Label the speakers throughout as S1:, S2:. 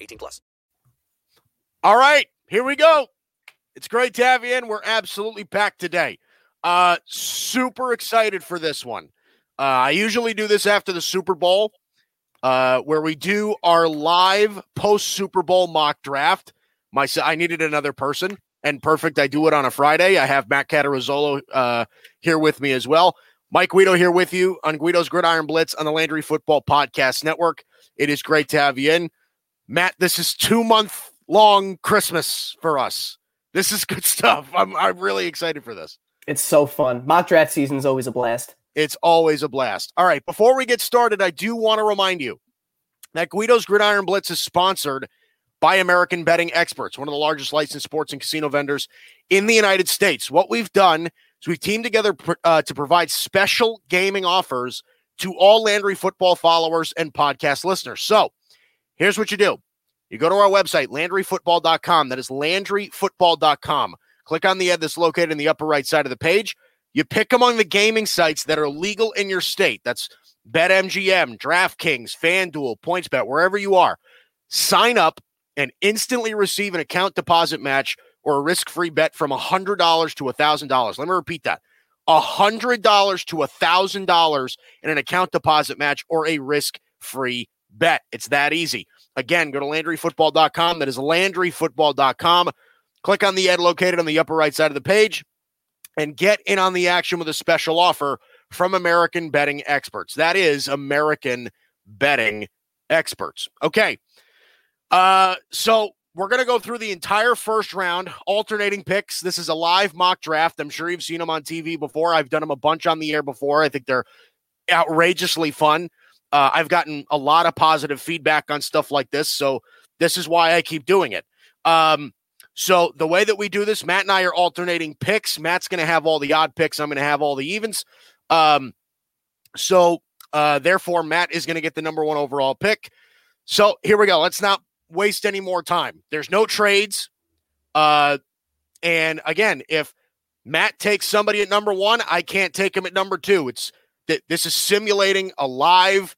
S1: 18 plus.
S2: All right, here we go. It's great to have you in. We're absolutely packed today. Uh, super excited for this one. Uh, I usually do this after the Super Bowl, uh, where we do our live post Super Bowl mock draft. My, I needed another person and perfect. I do it on a Friday. I have Matt Catarazzolo uh, here with me as well. Mike Guido here with you on Guido's Gridiron Blitz on the Landry Football Podcast Network. It is great to have you in. Matt, this is two month long Christmas for us. This is good stuff. I'm, I'm really excited for this.
S3: It's so fun. Mock draft season is always a blast.
S2: It's always a blast. All right, before we get started, I do want to remind you that Guido's Gridiron Blitz is sponsored by American Betting Experts, one of the largest licensed sports and casino vendors in the United States. What we've done is we've teamed together uh, to provide special gaming offers to all Landry football followers and podcast listeners. So here's what you do you go to our website, LandryFootball.com. That is LandryFootball.com. Click on the ad that's located in the upper right side of the page. You pick among the gaming sites that are legal in your state. That's BetMGM, DraftKings, FanDuel, PointsBet, wherever you are. Sign up and instantly receive an account deposit match or a risk-free bet from $100 to $1,000. Let me repeat that. $100 to $1,000 in an account deposit match or a risk-free bet. It's that easy. Again, go to LandryFootball.com. That is LandryFootball.com. Click on the ad located on the upper right side of the page and get in on the action with a special offer from American Betting Experts. That is American Betting Experts. Okay. Uh, so we're going to go through the entire first round, alternating picks. This is a live mock draft. I'm sure you've seen them on TV before. I've done them a bunch on the air before. I think they're outrageously fun. Uh, I've gotten a lot of positive feedback on stuff like this. So this is why I keep doing it. Um, so the way that we do this, Matt and I are alternating picks. Matt's going to have all the odd picks. I'm going to have all the evens. Um, so uh, therefore, Matt is going to get the number one overall pick. So here we go. Let's not waste any more time. There's no trades. Uh, and again, if Matt takes somebody at number one, I can't take him at number two. It's that this is simulating a live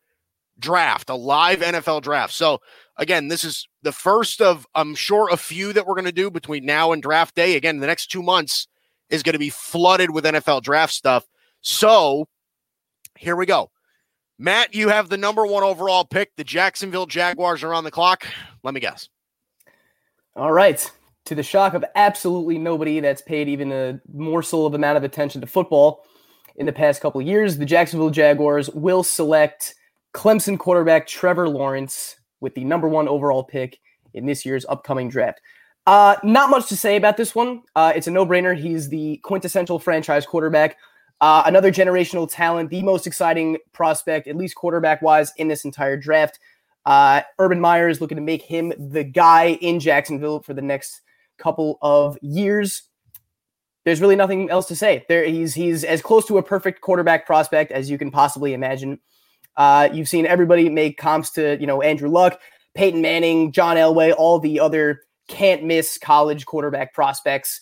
S2: draft, a live NFL draft. So again, this is the first of I'm sure a few that we're going to do between now and draft day. Again, the next two months is going to be flooded with NFL draft stuff. So here we go. Matt, you have the number one overall pick. The Jacksonville Jaguars are on the clock. Let me guess.
S3: All right. To the shock of absolutely nobody that's paid even a morsel of amount of attention to football in the past couple years, the Jacksonville Jaguars will select Clemson quarterback Trevor Lawrence with the number one overall pick in this year's upcoming draft. Uh, not much to say about this one. Uh, it's a no brainer. He's the quintessential franchise quarterback uh, another generational talent, the most exciting prospect, at least quarterback wise, in this entire draft. Uh, Urban Meyer is looking to make him the guy in Jacksonville for the next couple of years. There's really nothing else to say. There, he's he's as close to a perfect quarterback prospect as you can possibly imagine. Uh, you've seen everybody make comps to you know Andrew Luck, Peyton Manning, John Elway, all the other can't miss college quarterback prospects.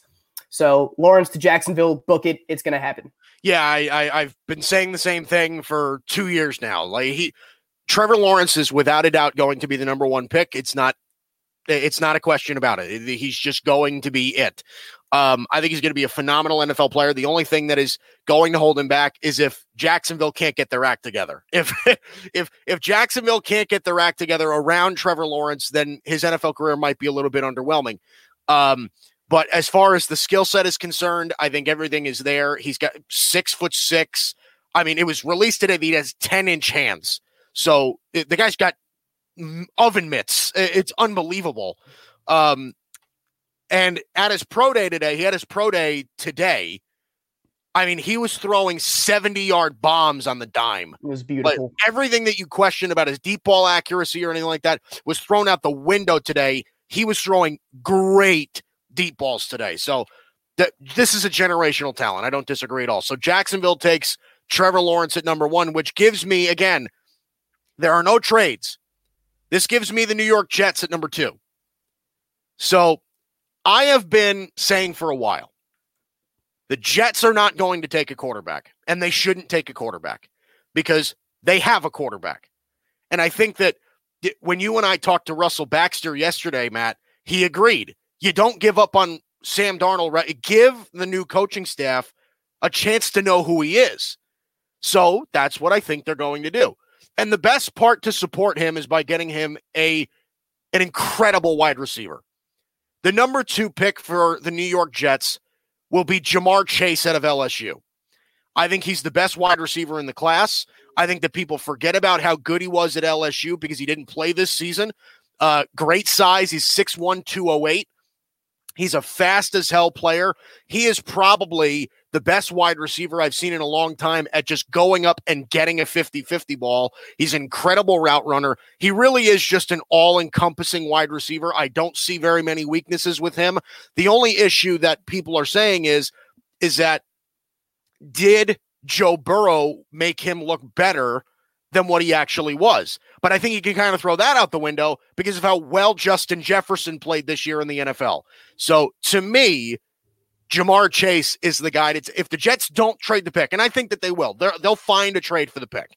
S3: So Lawrence to Jacksonville, book it. It's going to happen.
S2: Yeah, I, I have been saying the same thing for two years now. Like he, Trevor Lawrence is without a doubt going to be the number one pick. It's not It's not a question about it. He's just going to be it. Um, I think he's going to be a phenomenal NFL player. The only thing that is going to hold him back is if Jacksonville can't get their act together. If if if Jacksonville can't get their act together around Trevor Lawrence, then his NFL career might be a little bit underwhelming. Um, but as far as the skill set is concerned, I think everything is there. He's got six foot six. I mean, it was released today that he has 10 inch hands. So the guy's got oven mitts. It's unbelievable. Um, and at his pro day today, he had his pro day today. I mean, he was throwing 70 yard bombs on the dime.
S3: It was beautiful.
S2: But everything that you questioned about his deep ball accuracy or anything like that was thrown out the window today. He was throwing great deep balls today. So th- this is a generational talent. I don't disagree at all. So Jacksonville takes Trevor Lawrence at number one, which gives me, again, there are no trades. This gives me the New York Jets at number two. So I have been saying for a while the Jets are not going to take a quarterback, and they shouldn't take a quarterback because they have a quarterback. And I think that when you and I talked to Russell Baxter yesterday, Matt, he agreed. You don't give up on Sam Darnold, right? Give the new coaching staff a chance to know who he is. So that's what I think they're going to do. And the best part to support him is by getting him a an incredible wide receiver. The number two pick for the New York Jets will be Ja'Marr Chase out of LSU. I think he's the best wide receiver in the class. I think that people forget about how good he was at LSU because he didn't play this season. Uh, great size. He's 6'1, 208. He's a fast as hell player. He is probably the best wide receiver I've seen in a long time at just going up and getting a 50 50 ball. He's an incredible route runner. He really is just an all encompassing wide receiver. I don't see very many weaknesses with him. The only issue that people are saying is, is that did Joe Burrow make him look better than what he actually was. But I think you can kind of throw that out the window because of how well Justin Jefferson played this year in the NFL. So to me, Ja'Marr Chase is the guy. That's, if the Jets don't trade the pick, and I think that they will, they'll find a trade for the pick.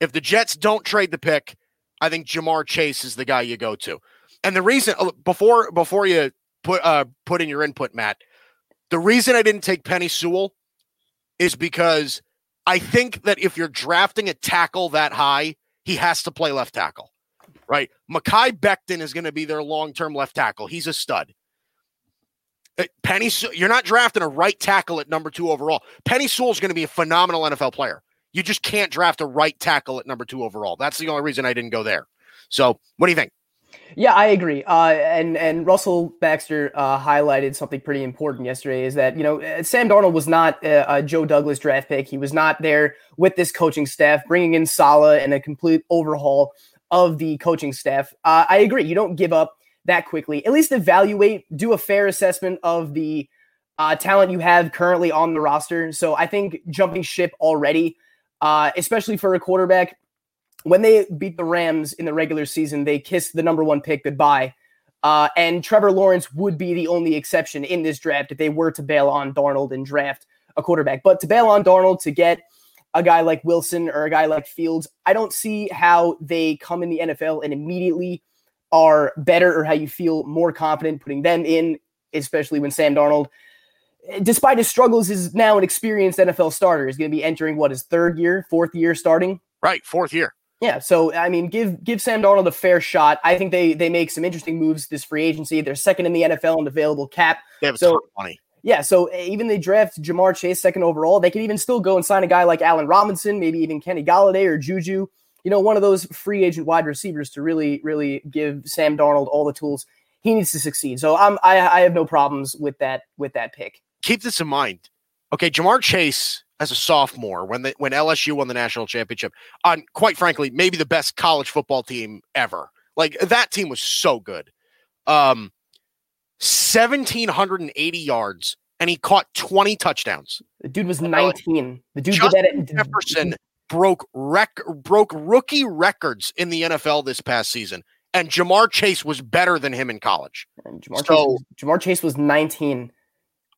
S2: If the Jets don't trade the pick, I think Ja'Marr Chase is the guy you go to. And the reason uh, before before you put uh, put in your input, Matt, the reason I didn't take Penei Sewell is because I think that if you're drafting a tackle that high, he has to play left tackle, right? Mekhi Becton is going to be their long term left tackle. He's a stud. Uh, Penei, you're not drafting a right tackle at number two overall. Penei Sewell is going to be a phenomenal NFL player. You just can't draft a right tackle at number two overall. That's the only reason I didn't go there. So, what do you think?
S3: Yeah, I agree. Uh, and and Russell Baxter uh, highlighted something pretty important yesterday. Is that you know uh, Sam Darnold was not a, a, Joe Douglas draft pick. He was not there with this coaching staff, bringing in Saleh and a complete overhaul of the coaching staff. Uh, I agree. You don't give up that quickly. At least evaluate, do a fair assessment of the uh, talent you have currently on the roster. So I think jumping ship already, uh, especially for a quarterback when they beat the Rams in the regular season, they kissed the number one pick goodbye. Uh, and Trevor Lawrence would be the only exception in this draft if they were to bail on Darnold and draft a quarterback. But to bail on Darnold to get a guy like Wilson or a guy like Fields, I don't see how they come in the NFL and immediately are better or how you feel more confident putting them in, especially when Sam Darnold, despite his struggles, is now an experienced NFL starter. He's going to be entering what his third year, fourth year starting.
S2: Right, fourth year.
S3: Yeah, so I mean, give give Sam Darnold a fair shot. I think they they make some interesting moves this free agency. They're second in the NFL in available cap.
S2: They have
S3: so,
S2: money.
S3: Yeah, so even they draft Ja'Marr Chase second overall, they could even still go and sign a guy like Allen Robinson, maybe even Kenny Golladay or Juju. You know, one of those free agent wide receivers to really, really give Sam Darnold all the tools he needs to succeed. So I'm I, I have no problems with that with that pick.
S2: Keep this in mind. Okay, Ja'Marr Chase as a sophomore when the, when LSU won the national championship on quite frankly maybe the best college football team ever. Like that team was so good. Um 1780 yards and he caught 20 touchdowns.
S3: The dude was 19. The dude Justin did
S2: that at, Jefferson broke rec- broke rookie records in the NFL this past season and Ja'Marr Chase was better than him in college.
S3: And Ja'Marr, so, Chase was, Chase was 19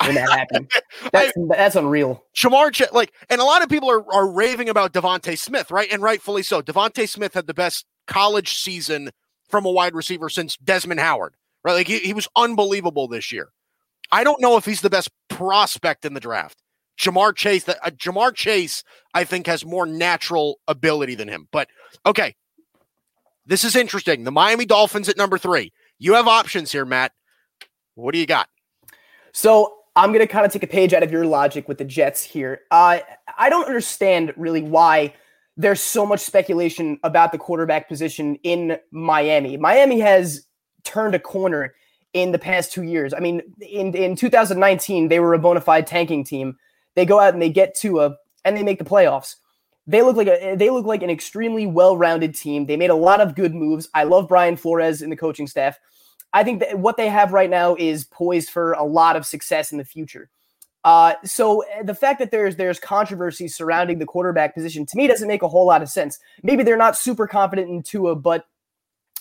S3: when that happened. That's I, that's unreal.
S2: Shamar, like, and a lot of people are, are raving about DeVonta Smith, right? And rightfully so. DeVonta Smith had the best college season from a wide receiver since Desmond Howard, right? Like he, he was unbelievable this year. I don't know if he's the best prospect in the draft. Ja'Marr Chase, that uh, Ja'Marr Chase, I think has more natural ability than him. But okay, this is interesting. The Miami Dolphins at number three. You have options here, Matt. What do you got?
S3: So I'm going to kind of take a page out of your logic with the Jets here. Uh, I don't understand really why there's so much speculation about the quarterback position in Miami. Miami has turned a corner in the past two years. I mean, in, in 2019, they were a bona fide tanking team. They go out and they get to a and they make the playoffs. They look like a they look like an extremely well-rounded team. They made a lot of good moves. I love Brian Flores and the coaching staff. I think that what they have right now is poised for a lot of success in the future. Uh, so eh, the fact that there's there's controversy surrounding the quarterback position to me doesn't make a whole lot of sense. Maybe they're not super confident in Tua, but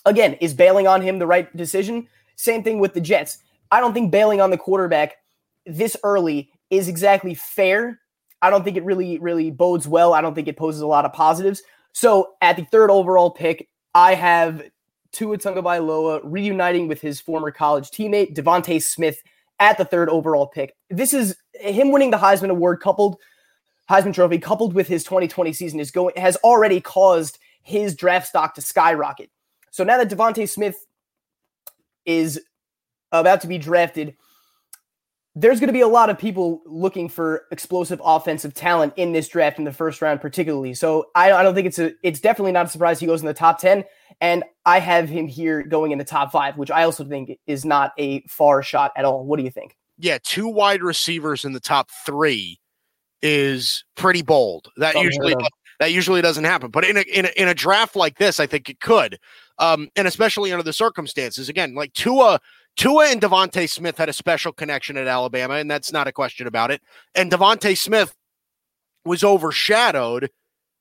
S3: again, is bailing on him the right decision? Same thing with the Jets. I don't think bailing on the quarterback this early is exactly fair. I don't think it really really bodes well. I don't think it poses a lot of positives. So at the third overall pick, I have Tua Tagovailoa reuniting with his former college teammate DeVonta Smith at the third overall pick. This is him winning the Heisman Award coupled Heisman Trophy coupled with his 2020 season is going has already caused his draft stock to skyrocket. So now that DeVonta Smith is about to be drafted, there's going to be a lot of people looking for explosive offensive talent in this draft in the first round, particularly. So I, I don't think it's a it's definitely not a surprise he goes in the top ten. And I have him here going in the top five, which I also think is not a far shot at all. What do you think?
S2: Yeah, two wide receivers in the top three is pretty bold. That usually that usually doesn't happen. But in a, in a in a draft like this, I think it could, um, and especially under the circumstances. Again, like Tua. Tua and DeVonta Smith had a special connection at Alabama, and that's not a question about it. And DeVonta Smith was overshadowed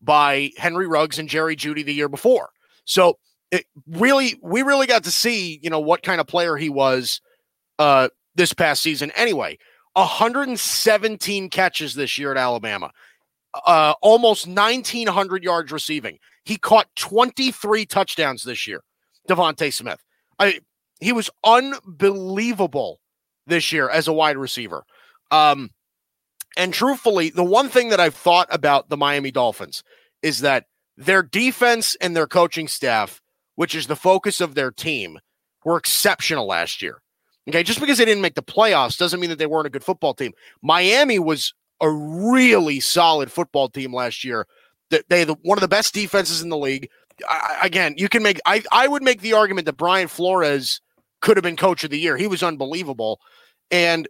S2: by Henry Ruggs and Jerry Jeudy the year before. So it really, we really got to see, you know, what kind of player he was uh, this past season. Anyway, 117 catches this year at Alabama, uh, almost 1,900 yards receiving. He caught 23 touchdowns this year. DeVonta Smith. I, he was unbelievable this year as a wide receiver. Um, and truthfully, the one thing that I've thought about the Miami Dolphins is that their defense and their coaching staff, which is the focus of their team, were exceptional last year. Okay, just because they didn't make the playoffs doesn't mean that they weren't a good football team. Miami was a really solid football team last year. They had one of the best defenses in the league. I, again, you can make I I would make the argument that Brian Flores could have been coach of the year. He was unbelievable. And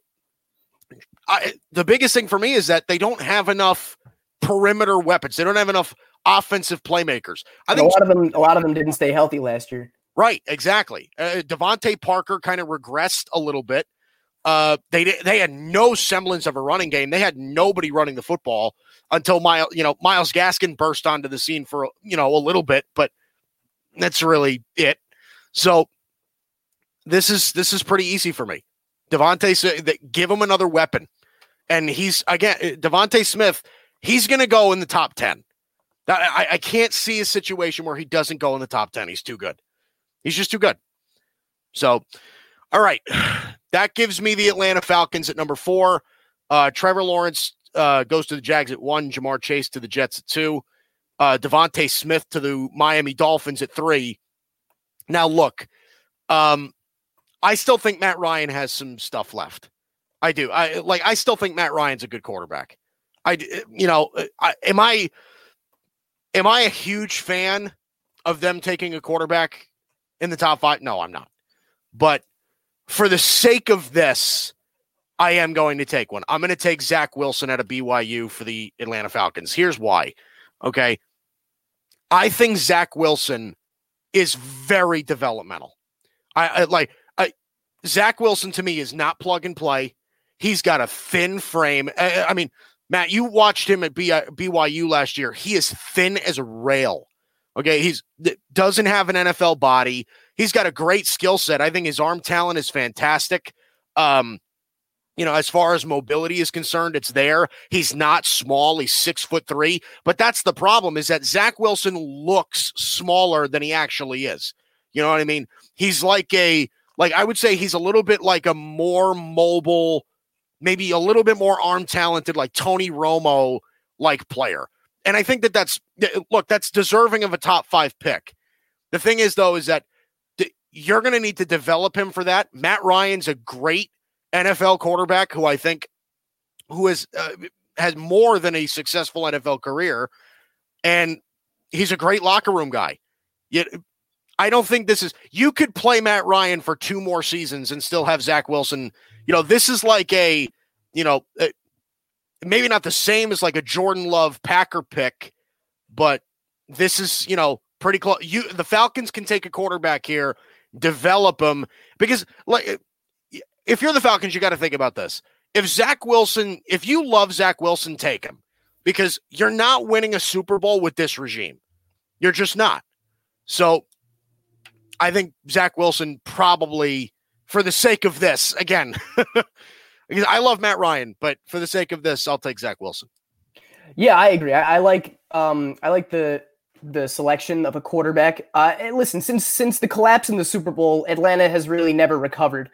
S2: I, the biggest thing for me is that they don't have enough perimeter weapons. They don't have enough offensive playmakers.
S3: I think a lot of them a lot of them didn't stay healthy last year.
S2: Right, exactly. Uh, DeVante Parker kind of regressed a little bit. Uh, they they had no semblance of a running game. They had nobody running the football until Myles, you know, Myles Gaskin burst onto the scene for you know a little bit, but that's really it. So this is this is pretty easy for me. DeVonta, give him another weapon, and he's again DeVonta Smith. He's going to go in the top ten. I, I can't see a situation where he doesn't go in the top 10. He's too good. He's just too good. So, all right. That gives me the Atlanta Falcons at number four. Uh, Trevor Lawrence uh, goes to the Jags at one. Ja'Marr Chase to the Jets at two. Uh, DeVonta Smith to the Miami Dolphins at three. Now, look, um, I still think Matt Ryan has some stuff left. I do. I like. I still think Matt Ryan's a good quarterback. I, eh, you know, eh, I, am I Am I a huge fan of them taking a quarterback in the top five? No, I'm not. But for the sake of this, I am going to take one. I'm going to take Zach Wilson at a BYU for the Atlanta Falcons. Here's why. Okay. I think Zach Wilson is very developmental. I, I like Zach Wilson to me is not plug and play. He's got a thin frame. I, mean, Matt, you watched him at BYU last year. He is thin as a rail. Okay, he's doesn't have an NFL body. He's got a great skill set. I think his arm talent is fantastic. Um, you know, as far as mobility is concerned, it's there. He's not small. He's six foot three. But that's the problem is that Zach Wilson looks smaller than he actually is. You know what I mean? He's like a like I would say he's a little bit like a more mobile, maybe a little bit more arm talented, like Tony Romo like player. And I think that that's look, that's deserving of a top five pick. The thing is, though, is that you're going to need to develop him for that. Matt Ryan's a great NFL quarterback who I think who has uh, has more than a successful NFL career, and he's a great locker room guy. Yet I don't think this is. You could play Matt Ryan for two more seasons and still have Zach Wilson. You know, this is like a, you know, uh, maybe not the same as like a Jordan Love Packer pick, but this is you know pretty close. You the Falcons can take a quarterback here, develop him because like if you're the Falcons, you got to think about this. If Zach Wilson, if you love Zach Wilson, take him because you're not winning a Super Bowl with this regime. You're just not. So I think Zach Wilson probably, for the sake of this, again, because I love Matt Ryan, but for the sake of this, I'll take Zach Wilson.
S3: Yeah, I agree. I, I like um I like the the selection of a quarterback. Uh, listen, since since the collapse in the Super Bowl, Atlanta has really never recovered.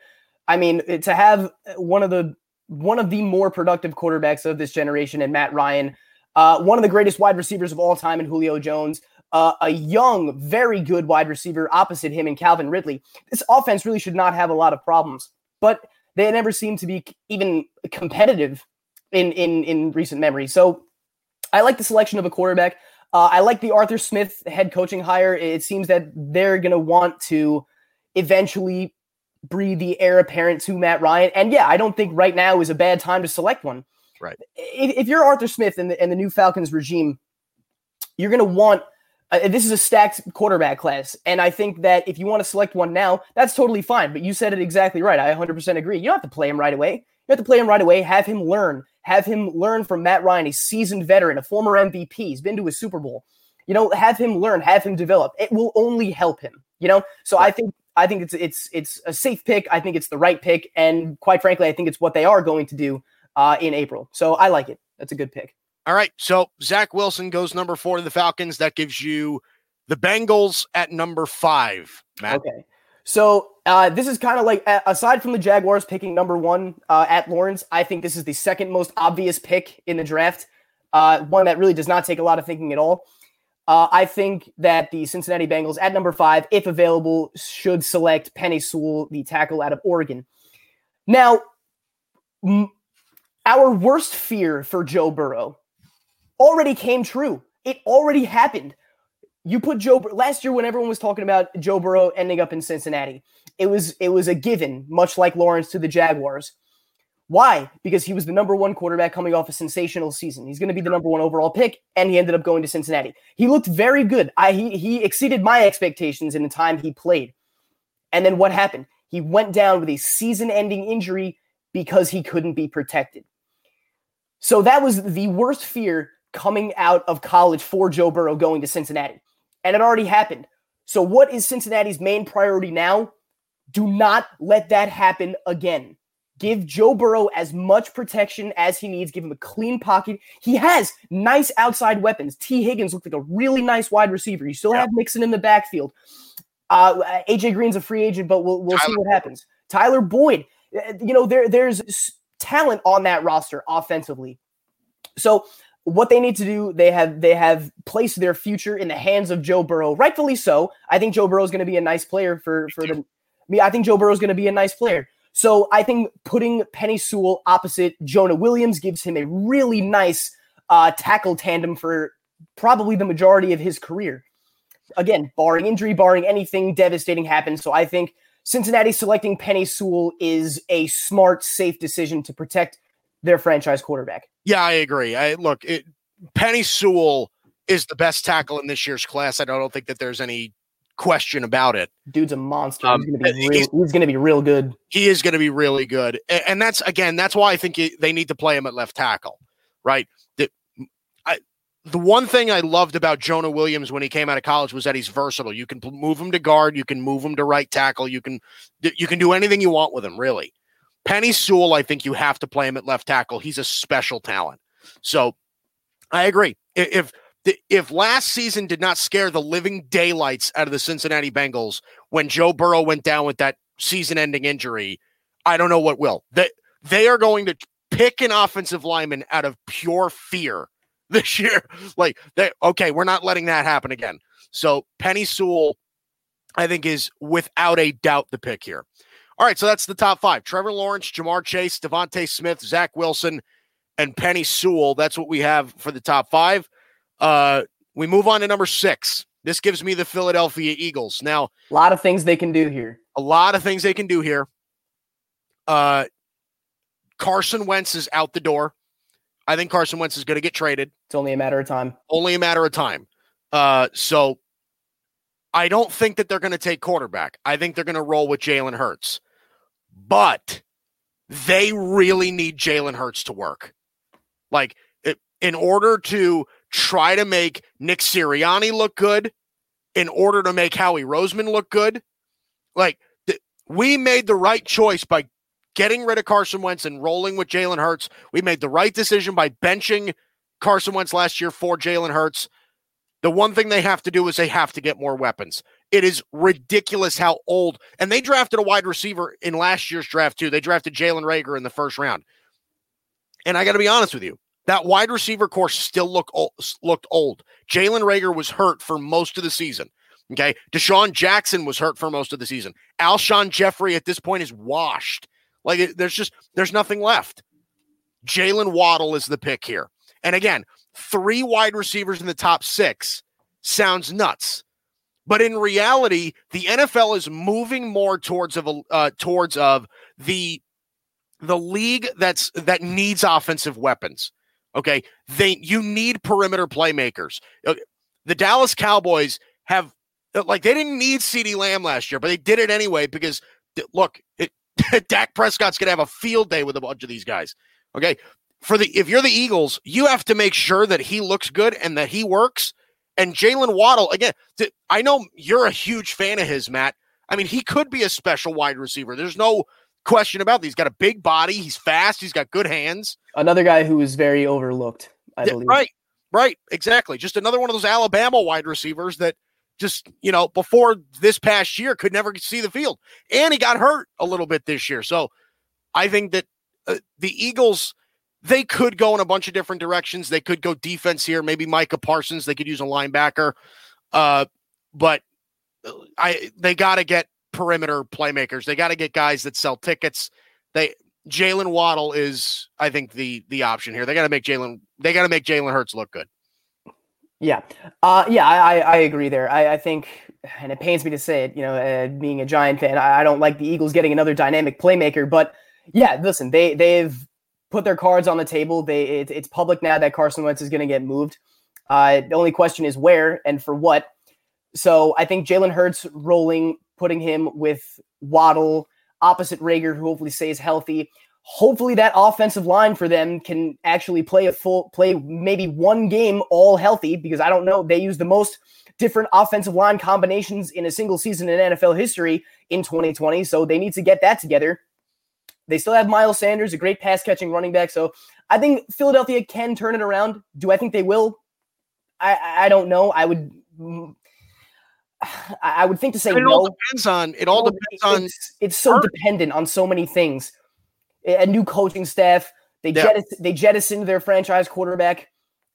S3: I mean, to have one of the one of the more productive quarterbacks of this generation and Matt Ryan, uh, one of the greatest wide receivers of all time in Julio Jones, uh, a young, very good wide receiver opposite him in Calvin Ridley. This offense really should not have a lot of problems, but they never seem to be even competitive in in in recent memory. So I like the selection of a quarterback. Uh, I like the Arthur Smith head coaching hire. It seems that they're going to want to eventually breathe the heir apparent to Matt Ryan. And yeah, I don't think right now is a bad time to select one.
S2: Right.
S3: If, if you're Arthur Smith and the, and the new Falcons regime, you're going to want uh, this is a stacked quarterback class. And I think that if you want to select one now, that's totally fine. But you said it exactly right. I 100% agree. You don't have to play him right away. You have to play him right away, have him learn, have him learn from Matt Ryan, a seasoned veteran, a former MVP. He's been to a Super Bowl. You know, have him learn, have him develop. It will only help him. You know, so. I think I think it's it's it's a safe pick. I think it's the right pick, and quite frankly, I think it's what they are going to do uh, in April. So I like it. That's a good pick.
S2: All right. So Zach Wilson goes number four to the Falcons. That gives you the Bengals at number five. Matt.
S3: Okay. So uh, this is kind of like, aside from the Jaguars picking number one uh, at Lawrence, I think this is the second most obvious pick in the draft. Uh, one that really does not take a lot of thinking at all. Uh, I think that the Cincinnati Bengals at number five, if available, should select Penei Sewell, the tackle out of Oregon. Now, m- our worst fear for Joe Burrow already came true. It already happened. You put Joe last year when everyone was talking about Joe Burrow ending up in Cincinnati. It was it was a given, much like Lawrence to the Jaguars. Why? Because he was the number one quarterback coming off a sensational season. He's going to be the number one overall pick, and he ended up going to Cincinnati. He looked very good. I, he he exceeded my expectations in the time he played. And then what happened? He went down with a season-ending injury because he couldn't be protected. So that was the worst fear coming out of college for Joe Burrow going to Cincinnati. And it already happened. So, what is Cincinnati's main priority now? Do not let that happen again. Give Joe Burrow as much protection as he needs. Give him a clean pocket. He has nice outside weapons. Tee Higgins looked like a really nice wide receiver. You still yeah. have Mixon in the backfield. Uh, AJ Green's a free agent, but we'll we'll see what happens. Tyler Boyd, uh, you know there there's talent on that roster offensively. So what they need to do, they have they have placed their future in the hands of Joe Burrow, rightfully so. I think Joe Burrow is going to be a nice player for for the me. I think Joe Burrow is going to be a nice player. So I think putting Penei Sewell opposite Jonah Williams gives him a really nice uh, tackle tandem for probably the majority of his career. Again, barring injury, barring anything devastating happens. So I think Cincinnati selecting Penei Sewell is a smart, safe decision to protect their franchise quarterback.
S2: Yeah, I agree. I look, it, Penei Sewell is the best tackle in this year's class. I don't think that there's any question about it.
S3: Dude's a monster. Um, he's going to be real, he's, he's going to be real good.
S2: He is going to be really good, and, and that's again, that's why I think they need to play him at left tackle, right? The, I, the one thing I loved about Jonah Williams when he came out of college was that he's versatile. You can move him to guard, you can move him to right tackle, you can you can do anything you want with him, really. Penei Sewell, I think you have to play him at left tackle. He's a special talent. So I agree. If if last season did not scare the living daylights out of the Cincinnati Bengals when Joe Burrow went down with that season-ending injury, I don't know what will. They they are going to pick an offensive lineman out of pure fear this year. Like, they, okay, we're not letting that happen again. So Penei Sewell, I think, is without a doubt the pick here. All right, so that's the top five: Trevor Lawrence, Ja'Marr Chase, DeVonta Smith, Zach Wilson, and Penei Sewell. That's what we have for the top five. Uh, we move on to number six. This gives me the Philadelphia Eagles. Now,
S3: a lot of things they can do here.
S2: A lot of things they can do here. Uh, Carson Wentz is out the door. I think Carson Wentz is going to get traded.
S3: It's only a matter of time.
S2: Only a matter of time. Uh, so I don't think that they're going to take quarterback. I think they're going to roll with Jalen Hurts. But they really need Jalen Hurts to work. Like, it, in order to try to make Nick Sirianni look good, in order to make Howie Roseman look good, like, th- we made the right choice by getting rid of Carson Wentz and rolling with Jalen Hurts. We made the right decision by benching Carson Wentz last year for Jalen Hurts. The one thing they have to do is they have to get more weapons. It is ridiculous how old, and they drafted a wide receiver in last year's draft too. They drafted Jalen Reagor in the first round. And I got to be honest with you, that wide receiver course still look old, looked old. Jalen Reagor was hurt for most of the season. Okay, DeSean Jackson was hurt for most of the season. Alshon Jeffery at this point is washed. Like there's just there's nothing left. Jalen Waddle is the pick here. And again, three wide receivers in the top six sounds nuts. But in reality, the NFL is moving more towards of uh, towards of the the league that's that needs offensive weapons. Okay, they you need perimeter playmakers. Uh, the Dallas Cowboys have like they didn't need CeeDee Lamb last year, but they did it anyway because look, it, Dak Prescott's going to have a field day with a bunch of these guys. Okay. For the if you're the Eagles, you have to make sure that he looks good and that he works. And Jalen Waddle, again, th- I know you're a huge fan of his, Matt. I mean, he could be a special wide receiver. There's no question about that. He's got a big body. He's fast. He's got good hands.
S3: Another guy who is very overlooked, I believe.
S2: Right. Right. Exactly. Just another one of those Alabama wide receivers that just you know before this past year could never see the field and he got hurt a little bit this year so i think that uh, the eagles they could go in a bunch of different directions. They could go defense here. Maybe micah parsons they could use a linebacker. Uh, but uh, i they got to get perimeter playmakers. They got to get guys that sell tickets. They jalen waddle is i think the the option here. They got to make jalen they got to make jalen hurts look good.
S3: Yeah, uh, yeah, I, I agree there. I, I think, and it pains me to say it, you know, uh, being a Giant fan, I, I don't like the Eagles getting another dynamic playmaker. But yeah, listen, they they've put their cards on the table. They it, it's public now that Carson Wentz is going to get moved. Uh, the only question is where and for what. So I think Jalen Hurts rolling, putting him with Waddle opposite Reagor, who hopefully stays healthy hopefully that offensive line for them can actually play a full play maybe one game all healthy because I don't know they use the most different offensive line combinations in a single season in NFL history in 2020 so they need to get that together. They still have Miles Sanders, a great pass catching running back so I think Philadelphia can turn it around. Do I think they will? I I don't know. I would I would think to say no.
S2: it
S3: no.
S2: all depends on it all depends on
S3: it's, so dependent on so many things a new coaching staff. They yeah. jettison, they jettisoned their franchise quarterback.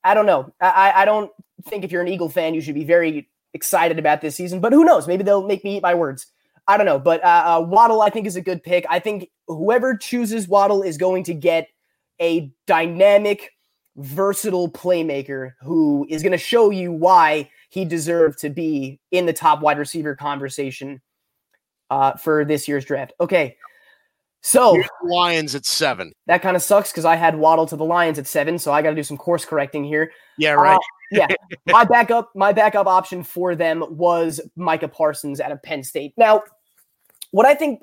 S3: I don't know. I, I don't think if you're an Eagle fan, you should be very excited about this season. But who knows? Maybe they'll make me eat my words. I don't know. But uh, uh, Waddle, I think, is a good pick. I think whoever chooses Waddle is going to get a dynamic, versatile playmaker who is going to show you why he deserved to be in the top wide receiver conversation uh, for this year's draft. Okay. So
S2: Lions at seven.
S3: That kind of sucks because I had Waddle to the Lions at seven, so I got to do some course correcting here.
S2: Yeah, right. Uh,
S3: yeah, my backup, my backup option for them was Micah Parsons out of Penn State. Now, what I think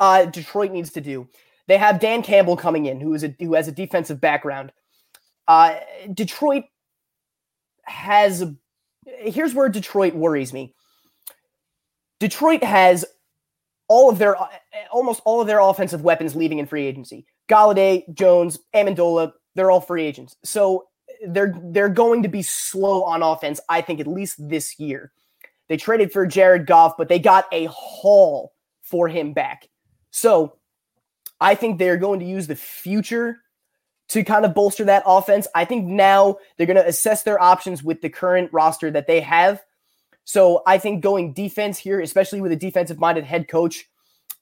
S3: uh, Detroit needs to do, they have Dan Campbell coming in, who is a who has a defensive background. Uh, Detroit has. Here's where Detroit worries me. Detroit has all of their almost all of their offensive weapons leaving in free agency. Golladay, Jones, Amendola, they're all free agents. So they're they're going to be slow on offense. I think at least this year. They traded for Jared Goff, but they got a haul for him back. So I think they're going to use the future to kind of bolster that offense. I think now they're going to assess their options with the current roster that they have. So I think going defense here, especially with a defensive minded head coach,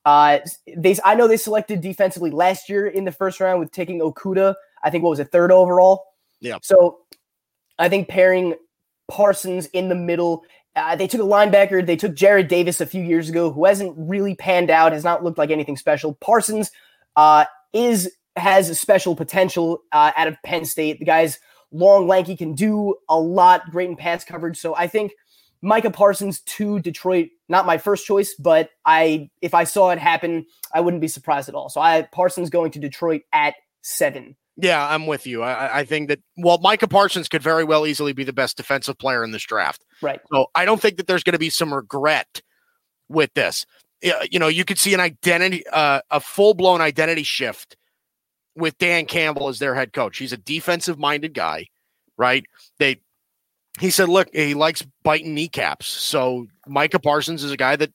S3: uh, they I know they selected defensively last year in the first round with taking Okudah. I think what was a third overall.
S2: Yeah.
S3: So I think pairing Parsons in the middle. Uh, they took a linebacker. They took Jarrad Davis a few years ago, who hasn't really panned out, has not looked like anything special. Parsons uh, is has special potential uh, out of Penn State. The guy's long, lanky, can do a lot, great in pass coverage. So I think Micah Parsons to Detroit, not my first choice, but I if I saw it happen, I wouldn't be surprised at all. So I Parsons going to Detroit at seven.
S2: Yeah, I'm with you. I, I think that well, Micah Parsons could very well easily be the best defensive player in this draft.
S3: Right.
S2: So I don't think that there's going to be some regret with this. You know, you could see an identity, uh, a full blown identity shift with Dan Campbell as their head coach. He's a defensive minded guy, right? They, he said, look, he likes biting kneecaps. So Micah Parsons is a guy that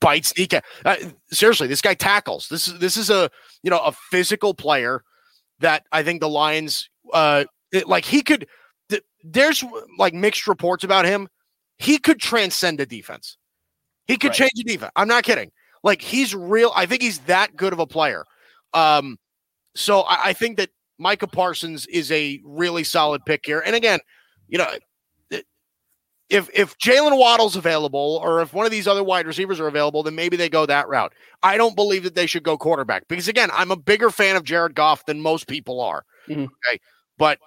S2: bites kneecap. Uh, seriously, this guy tackles. This is this is a you know a physical player that I think the Lions, uh, it, like he could. Th- there's like mixed reports about him. He could transcend a defense. He could
S3: Right.
S2: change a defense. I'm not kidding. Like he's real. I think he's that good of a player. Um, so I, I think that Micah Parsons is a really solid pick here. And again, you know, if if Jalen Waddle's available or if one of these other wide receivers are available, then maybe they go that route. I don't believe that they should go quarterback because again, I'm a bigger fan of Jared Goff than most people are.
S3: Mhm.
S2: Okay, but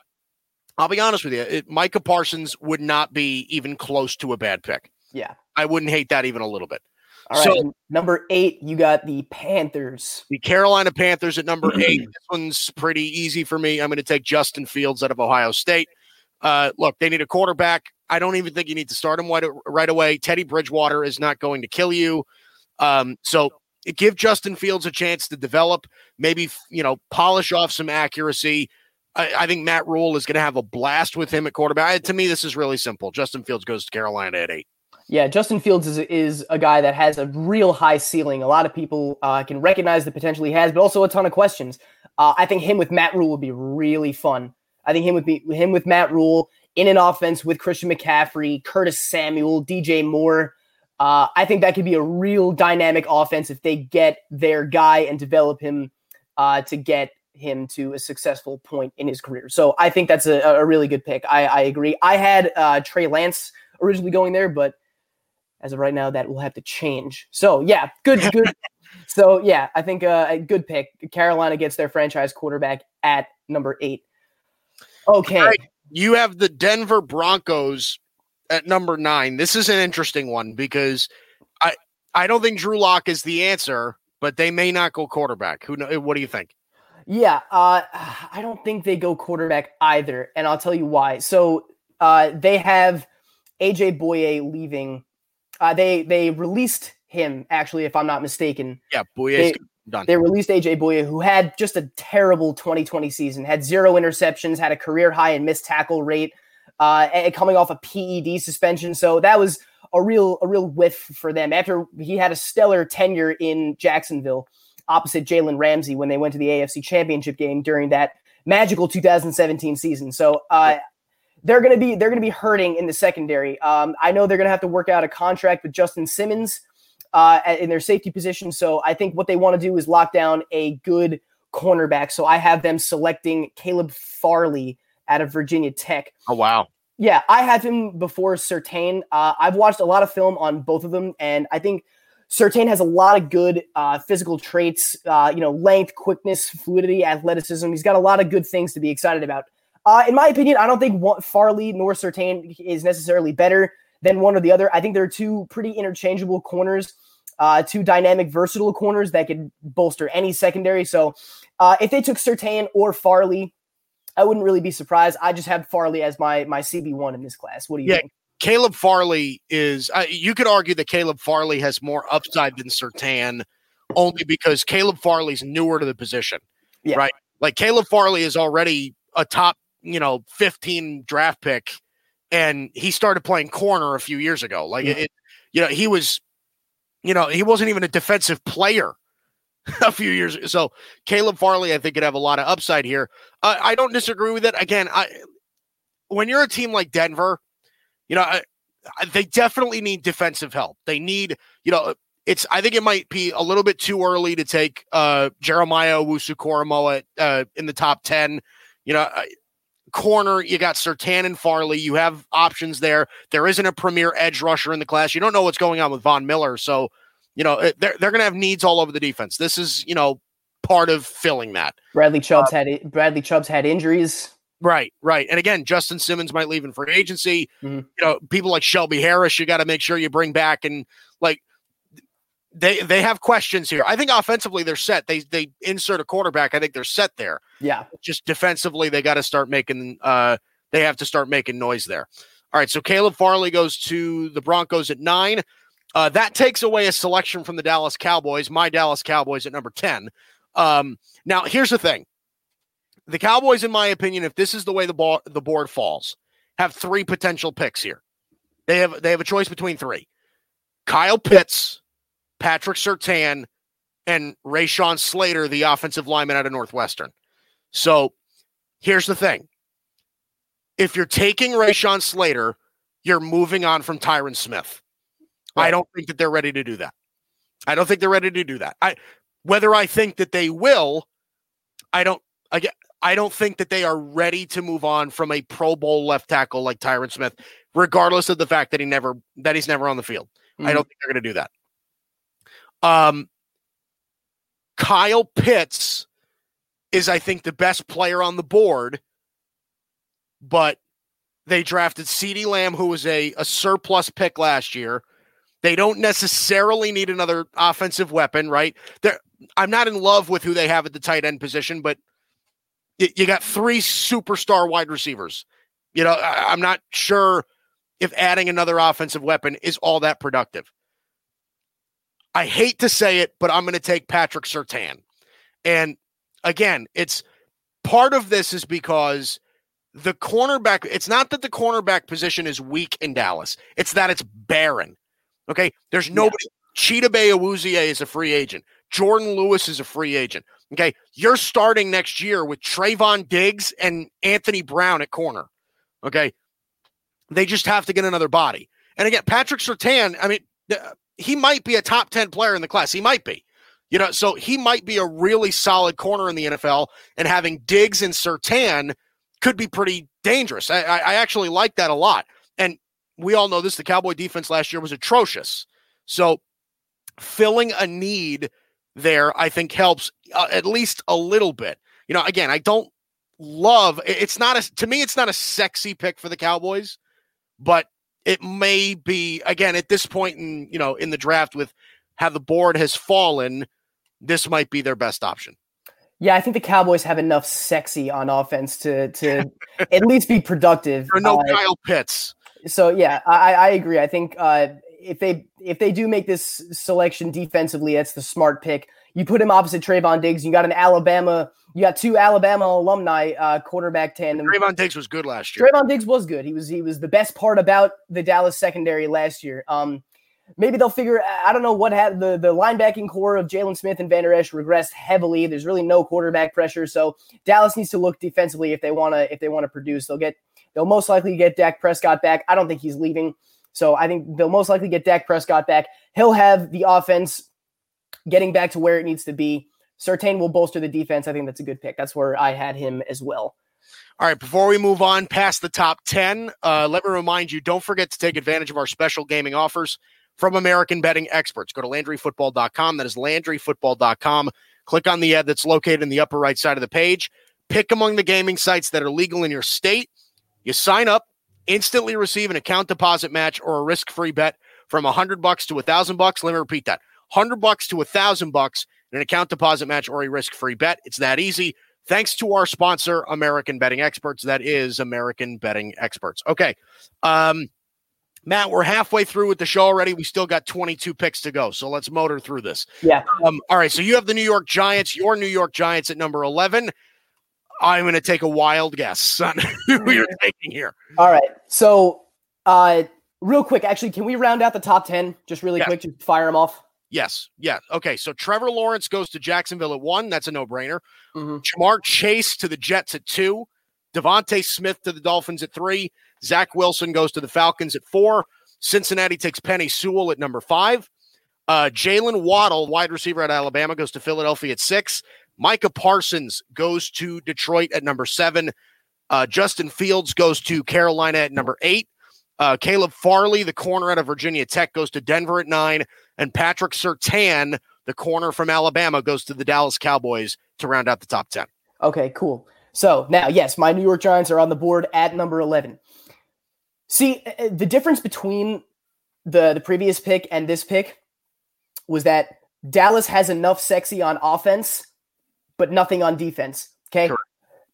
S2: I'll be honest with you, it, Micah Parsons would not be even close to a bad pick.
S3: Yeah.
S2: I wouldn't hate that even a little bit.
S3: All right.
S2: So-
S3: number eight, you got the Panthers.
S2: The Carolina Panthers at number eight. This one's pretty easy for me. I'm going to take Justin Fields out of Ohio State. Uh, look, they need a quarterback. I don't even think you need to start him right, right away. Teddy Bridgewater is not going to kill you. Um, so give Justin Fields a chance to develop, maybe, you know, polish off some accuracy. I, I think Matt Rhule is going to have a blast with him at quarterback. To me, this is really simple. Justin Fields goes to Carolina at eight.
S3: Yeah, Justin Fields is is a guy that has a real high ceiling. A lot of people uh, can recognize the potential he has, but also a ton of questions. Uh, I think him with Matt Rhule would be really fun. I think him with be, him with Matt Rhule in an offense with Christian McCaffrey, Curtis Samuel, DJ Moore. Uh, I think that could be a real dynamic offense if they get their guy and develop him uh, to get him to a successful point in his career. So I think that's a, a really good pick. I, I agree. I had uh, Trey Lance originally going there, but as of right now, that will have to change. So yeah, good, good. so yeah, I think uh, a good pick. Carolina gets their franchise quarterback at number eight. Okay,
S2: right. You have the Denver Broncos at number nine. This is an interesting one because I I don't think Drew Lock is the answer, but they may not go quarterback. Who know? What do you think?
S3: Yeah, uh, I don't think they go quarterback either, and I'll tell you why. So uh, they have AJ Bouye leaving. Uh, they they released him actually, if I'm not mistaken.
S2: Yeah, Bouye
S3: They-
S2: done.
S3: They released AJ Bouye, who had just a terrible 2020 season, had zero interceptions, had a career high in missed tackle rate, uh, coming off a PED suspension. So that was a real a real whiff for them. After he had a stellar tenure in Jacksonville, opposite Jalen Ramsey when they went to the AFC Championship game during that magical 2017 season. So uh, they're gonna be they're gonna be hurting in the secondary. Um, I know they're gonna have to work out a contract with Justin Simmons uh, in their safety position. So I think what they want to do is lock down a good cornerback. So I have them selecting Caleb Farley out of Virginia Tech.
S2: oh wow.
S3: Yeah, I have him before Surtain. Uh, I've watched a lot of film on both of them, and I think Surtain has a lot of good uh, physical traits. Uh, you know, length, quickness, fluidity, athleticism. He's got a lot of good things to be excited about. Uh, in my opinion, I don't think Farley nor Surtain is necessarily better than one or the other. I think they're two pretty interchangeable corners, uh, two dynamic, versatile corners that could bolster any secondary. So uh, if they took Surtain or Farley, I wouldn't really be surprised. I just have Farley as my my CB one in this class. What do you
S2: Yeah.
S3: think?
S2: Caleb Farley is. Uh, you could argue that Caleb Farley has more upside than Surtain, only because Caleb Farley's newer to the position,
S3: Yeah.
S2: right? Like Caleb Farley is already a top you know, 15 draft pick and he started playing corner a few years ago. Like
S3: Yeah.
S2: it, you know, he was, you know, he wasn't even a defensive player a few years. So Caleb Farley, I think, could have a lot of upside here. Uh, I don't disagree with it. Again, I when you're a team like Denver, you know, I, I- they definitely need defensive help. They need, you know, it's. I think it might be a little bit too early to take uh, Jeremiah at uh, in the top ten. You know, I- corner you got Surtain and Farley. You have options there. There isn't a premier edge rusher in the class. You don't know what's going on with Von Miller, so you know they're they're going to have needs all over the defense. This is you know part of filling that.
S3: Bradley Chubb's had it. Bradley Chubb's had injuries.
S2: Right, right. And again, Justin Simmons might leave in free agency.
S3: Mhm.
S2: You know, people like Shelby Harris, you got to make sure you bring back and like they they have questions here. I think offensively they're set. They they insert a quarterback. I think they're set there.
S3: Yeah,
S2: Just defensively, they got to start making uh they have to start making noise there. All right, so Caleb Farley goes to the Broncos at nine. Uh, that takes away a selection from the Dallas Cowboys, my Dallas Cowboys at number 10. Um, now, here's the thing the Cowboys, in my opinion, if this is the way the ball the board falls, have three potential picks here. They have they have a choice between three: Kyle Pitts, Patrick Surtain, and Rashawn Slater, the offensive lineman out of Northwestern. So here's the thing: if you're taking Rashawn Slater, you're moving on from Tyron Smith. I don't think that they're ready to do that. I don't think they're ready to do that. I whether I think that they will, I don't. Again, I don't think that they are ready to move on from a Pro Bowl left tackle like Tyron Smith, regardless of the fact that he never that he's never on the field. I
S3: Mhm.
S2: don't think they're going to do that. Um, Kyle Pitts is, I think, the best player on the board, but they drafted CeeDee Lamb, who was a, a surplus pick last year. They don't necessarily need another offensive weapon, right? They're, I'm not in love with who they have at the tight end position, but you got three superstar wide receivers. You know, I, I'm not sure if adding another offensive weapon is all that productive. I hate to say it, but I'm going to take Patrick Surtain. And again, it's part of this is because the cornerback, it's not that the cornerback position is weak in Dallas, it's that it's barren. Okay. There's nobody. Chidobe Awuzie is a free agent. Jourdan Lewis is a free agent. Okay. You're starting next year with Trevon Diggs and Anthony Brown at corner. Okay. They just have to get another body. And again, Patrick Surtain, I mean, he might be a top 10 player in the class. He might be. You know, so he might be a really solid corner in the NFL, and having Diggs and Surtain could be pretty dangerous. I, I, actually like that a lot. And we all know this the Cowboy defense last year was atrocious. So filling a need there, I think, helps uh, at least a little bit. You know, again, I don't love it's not a to me, it's not a sexy pick for the Cowboys, but it may be again at this point in you know in the draft with how the board has fallen, this might be their best option.
S3: yeah. I think the Cowboys have enough sexy on offense to to at least be productive.
S2: Or no
S3: Uh,
S2: Kyle Pitts.
S3: so yeah, I, I agree. I think uh, if they if they do make this selection defensively, that's the smart pick. You put him opposite Trevon Diggs. You got an Alabama. You got two Alabama alumni uh, quarterback tandem.
S2: Trevon Diggs was good last year.
S3: Trevon Diggs was good. He was he was the best part about the Dallas secondary last year. Um, maybe they'll figure. I don't know what had the the linebacking core of Jaylon Smith and Vander Esch regressed heavily. There's really no quarterback pressure, so Dallas needs to look defensively if they want to if they want to produce. They'll get they'll most likely get Dak Prescott back. I don't think he's leaving, so I think they'll most likely get Dak Prescott back. He'll have the offense getting back to where it needs to be. Surtain will bolster the defense. I think that's a good pick. That's where I had him as well.
S2: All right, before we move on past the top 10, uh, let me remind you don't forget to take advantage of our special gaming offers from American Betting Experts. Go to LandryFootball.com. That is LandryFootball.com. Click on the ad that's located in the upper right side of the page. Pick among the gaming sites that are legal in your state. You sign up, instantly receive an account deposit match or a risk-free bet from 100 bucks to 1000 bucks. Let me repeat that. 100 bucks to 1000 bucks in an account deposit match or a risk-free bet. It's that easy. Thanks to our sponsor, American Betting Experts. That is American Betting Experts. Okay. Um, Matt, we're halfway through with the show already. We still got 22 picks to go. So let's motor through this.
S3: Yeah.
S2: Um, all right. So you have the New York Giants, your New York Giants at number 11. I'm going to take a wild guess on who you're taking here.
S3: All right. So, uh, real quick, actually, can we round out the top 10 just really
S2: Yeah.
S3: quick to fire them off?
S2: Yes. Yeah. Okay. So Trevor Lawrence goes to Jacksonville at one. That's a no brainer.
S3: Mhm.
S2: Ja'Marr Chase to the Jets at two. DeVonta Smith to the Dolphins at three. Zach Wilson goes to the Falcons at four. Cincinnati takes Penei Sewell at number five. Uh, Jaylen Waddle, wide receiver at Alabama, goes to Philadelphia at six. Micah Parsons goes to Detroit at number seven. Uh, Justin Fields goes to Carolina at number eight. Uh, Caleb Farley, the corner out of Virginia Tech, goes to Denver at nine. And Patrick Surtain, the corner from Alabama, goes to the Dallas Cowboys to round out the top 10.
S3: Okay, cool. So now, yes, my New York Giants are on the board at number 11. See, uh, the difference between the, the previous pick and this pick was that Dallas has enough sexy on offense, but nothing on defense. Okay.
S2: Correct.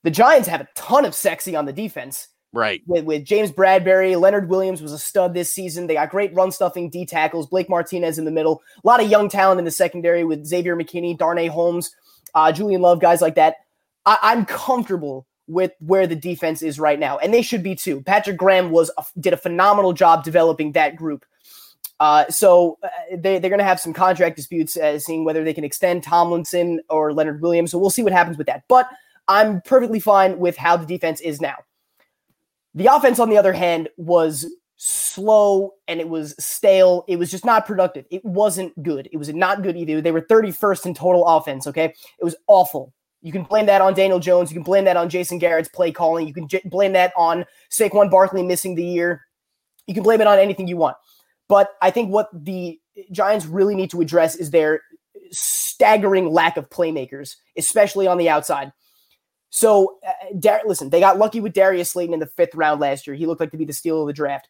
S3: The Giants have a ton of sexy on the defense
S2: Right.
S3: with, with James Bradberry. Leonard Williams was a stud this season. They got great run stuffing D tackles. Blake Martinez in the middle. A lot of young talent in the secondary with Xavier McKinney, Darnay Holmes, uh, Julian Love, guys like that. I, I'm comfortable with where the defense is right now, and they should be too. Patrick Graham was a, did a phenomenal job developing that group. Uh, so uh, they, they're going to have some contract disputes, uh, seeing whether they can extend Tomlinson or Leonard Williams. So we'll see what happens with that. But I'm perfectly fine with how the defense is now. The offense, on the other hand, was slow and it was stale. It was just not productive. It wasn't good. It was not good either. They were 31st in total offense. Okay. It was awful. You can blame that on Daniel Jones. You can blame that on Jason Garrett's play calling. You can j- blame that on Saquon Barkley missing the year. You can blame it on anything you want. But I think what the Giants really need to address is their staggering lack of playmakers, especially on the outside. So, uh, Dar- listen, they got lucky with Darius Slayton in the fifth round last year. He looked like to be the steal of the draft.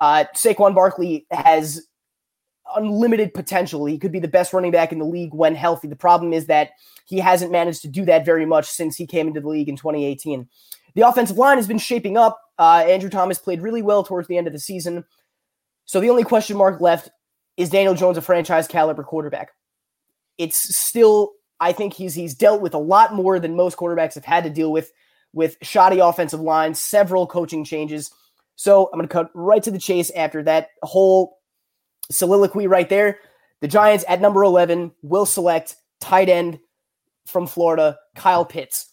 S3: Uh, Saquon Barkley has unlimited potential. He could be the best running back in the league when healthy. The problem is that he hasn't managed to do that very much since he came into the league in 2018. The offensive line has been shaping up. Uh, Andrew Thomas played really well towards the end of the season. So the only question mark left is Daniel Jones a franchise caliber quarterback? It's still, I think he's he's dealt with a lot more than most quarterbacks have had to deal with, with shoddy offensive lines, several coaching changes. So I'm going to cut right to the chase after that whole soliloquy right there. The Giants at number 11 will select tight end from Florida, Kyle Pitts.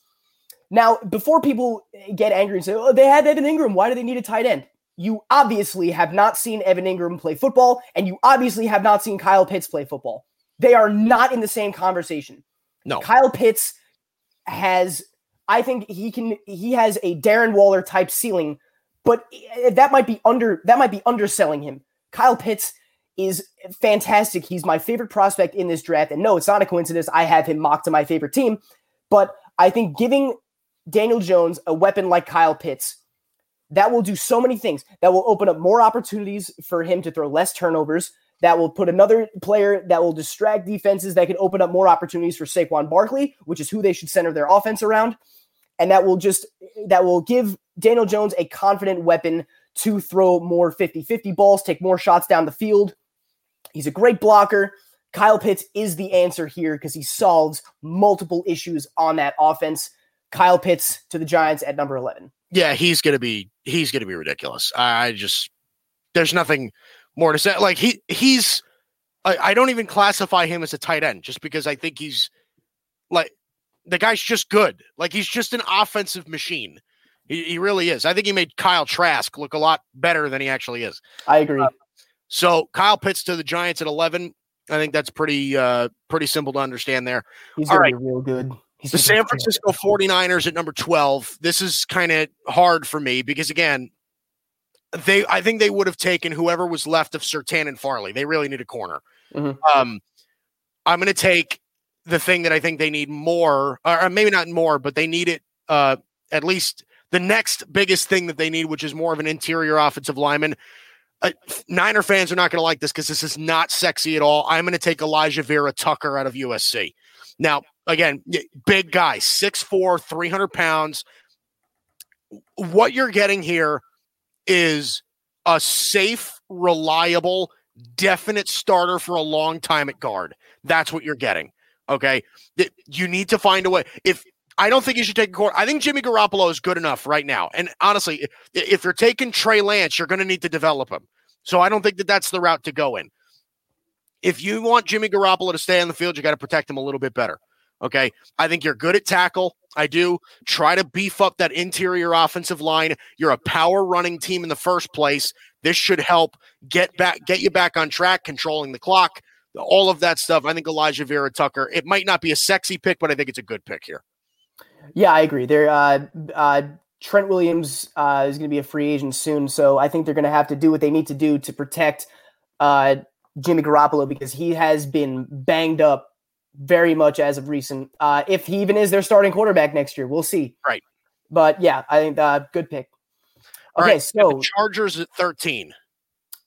S3: Now, before people get angry and say, oh, they had Evan Engram, why do they need a tight end? You obviously have not seen Evan Engram play football, and you obviously have not seen Kyle Pitts play football. They are not in the same conversation.
S2: No.
S3: Kyle Pitts has, I think he can, he has a Darren Waller type ceiling, but that might be under, that might be underselling him. Kyle Pitts is fantastic. He's my favorite prospect in this draft. And no, it's not a coincidence. I have him mocked to my favorite team. But I think giving Daniel Jones a weapon like Kyle Pitts, that will do so many things. That will open up more opportunities for him to throw less turnovers. That will put another player that will distract defenses. That can open up more opportunities for Saquon Barkley, which is who they should center their offense around. And that will just that will give Daniel Jones a confident weapon to throw more 50-50 balls, take more shots down the field. He's a great blocker. Kyle Pitts is the answer here because he solves multiple issues on that offense. Kyle Pitts to the Giants at number 11.
S2: Yeah, he's gonna be he's gonna be ridiculous. I just there's nothing more to say. Like he he's I, I don't even classify him as a tight end just because I think he's like the guy's just good. Like he's just an offensive machine. He, he really is. I think he made Kyle Trask look a lot better than he actually is.
S3: I agree.
S2: So Kyle Pitts to the Giants at 11. I think that's pretty uh pretty simple to understand there.
S3: He's
S2: all
S3: be real good. He's
S2: The San Francisco 49ers at number 12. This is kind of hard for me because again, they I think they would have taken whoever was left of Surtain and Farley. They really need a corner.
S3: Mhm.
S2: Um I'm going to take the thing that I think they need more or maybe not more, but they need it uh at least the next biggest thing that they need which is more of an interior offensive lineman. Uh, Niner fans are not going to like this because this is not sexy at all. I'm going to take Alijah Vera Tucker out of USC. Now, again, big guy, 6'4, 300 pounds. What you're getting here is a safe, reliable, definite starter for a long time at guard. That's what you're getting. Okay. You need to find a way. If I don't think you should take a quarter. I think Jimmy Garoppolo is good enough right now. And honestly, if you're taking Trey Lance, you're going to need to develop him. So I don't think that that's the route to go in. If you want Jimmy Garoppolo to stay on the field, you got to protect him a little bit better. Okay. I think you're good at tackle. I do. Try to beef up that interior offensive line. You're a power running team in the first place. This should help get back, get you back on track, controlling the clock, all of that stuff. I think Alijah Vera Tucker, it might not be a sexy pick, but I think it's a good pick here.
S3: Yeah, I agree. There, uh, uh, Trent Williams uh, is going to be a free agent soon, so I think they're going to have to do what they need to do to protect uh, Jimmy Garoppolo because he has been banged up very much as of recent. Uh, if he even is their starting quarterback next year, we'll see.
S2: Right.
S3: But yeah, I think uh, good pick.
S2: All
S3: Okay,
S2: right,
S3: so
S2: Chargers at 13.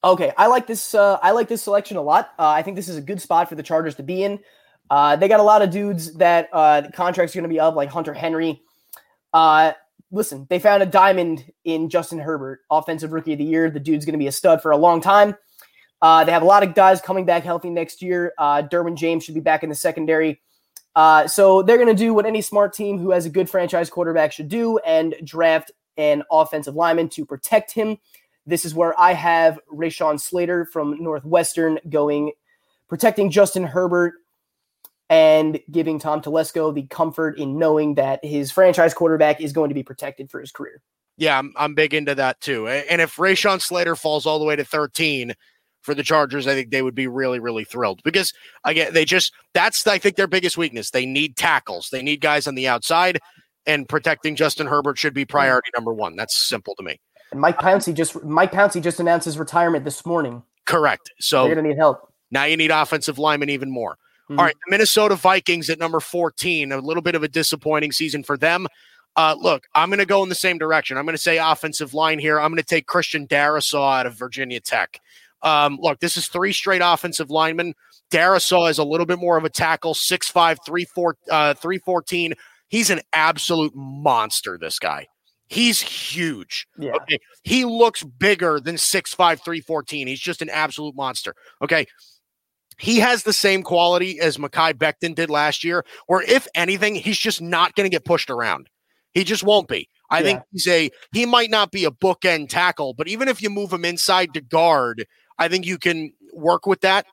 S3: Okay, I like this. Uh, I like this selection a lot. Uh, I think this is a good spot for the Chargers to be in. Uh, they got a lot of dudes that uh, the contracts are going to be up, like Hunter Henry. Uh, listen, they found a diamond in Justin Herbert, offensive rookie of the year. The dude's going to be a stud for a long time. Uh, they have a lot of guys coming back healthy next year. Uh, Derwin James should be back in the secondary. Uh, so they're going to do what any smart team who has a good franchise quarterback should do and draft an offensive lineman to protect him. This is where I have Rashawn Slater from Northwestern going, protecting Justin Herbert and giving Tom Telesco the comfort in knowing that his franchise quarterback is going to be protected for his career.
S2: Yeah, I'm, I'm big into that too. And if Rashawn Slater falls all the way to 13 for the Chargers, I think they would be really, really thrilled because again, they just that's I think their biggest weakness. They need tackles. They need guys on the outside, and protecting Justin Herbert should be priority number one. That's simple to me.
S3: And Mike Pouncey just Mike Pouncey just announced his retirement this morning.
S2: Correct. So
S3: you're going to need help.
S2: Now you need offensive linemen even more.
S3: Mhm.
S2: All right, the Minnesota Vikings at number 14, a little bit of a disappointing season for them. Uh, look, I'm going to go in the same direction. I'm going to say offensive line here. I'm going to take Christian Darrisaw out of Virginia Tech. Um, look, this is three straight offensive linemen. Darrisaw is a little bit more of a tackle, 6'5, 3'4, uh, 314. He's an absolute monster, this guy. He's huge.
S3: Yeah.
S2: Okay. He looks bigger than 6'5, 314. He's just an absolute monster. Okay. He has the same quality as Mekhi Becton did last year, where if anything, he's just not going to get pushed around. He just won't be. I think he's a he might not be a bookend tackle, but even if you move him inside to guard, I think you can work with that.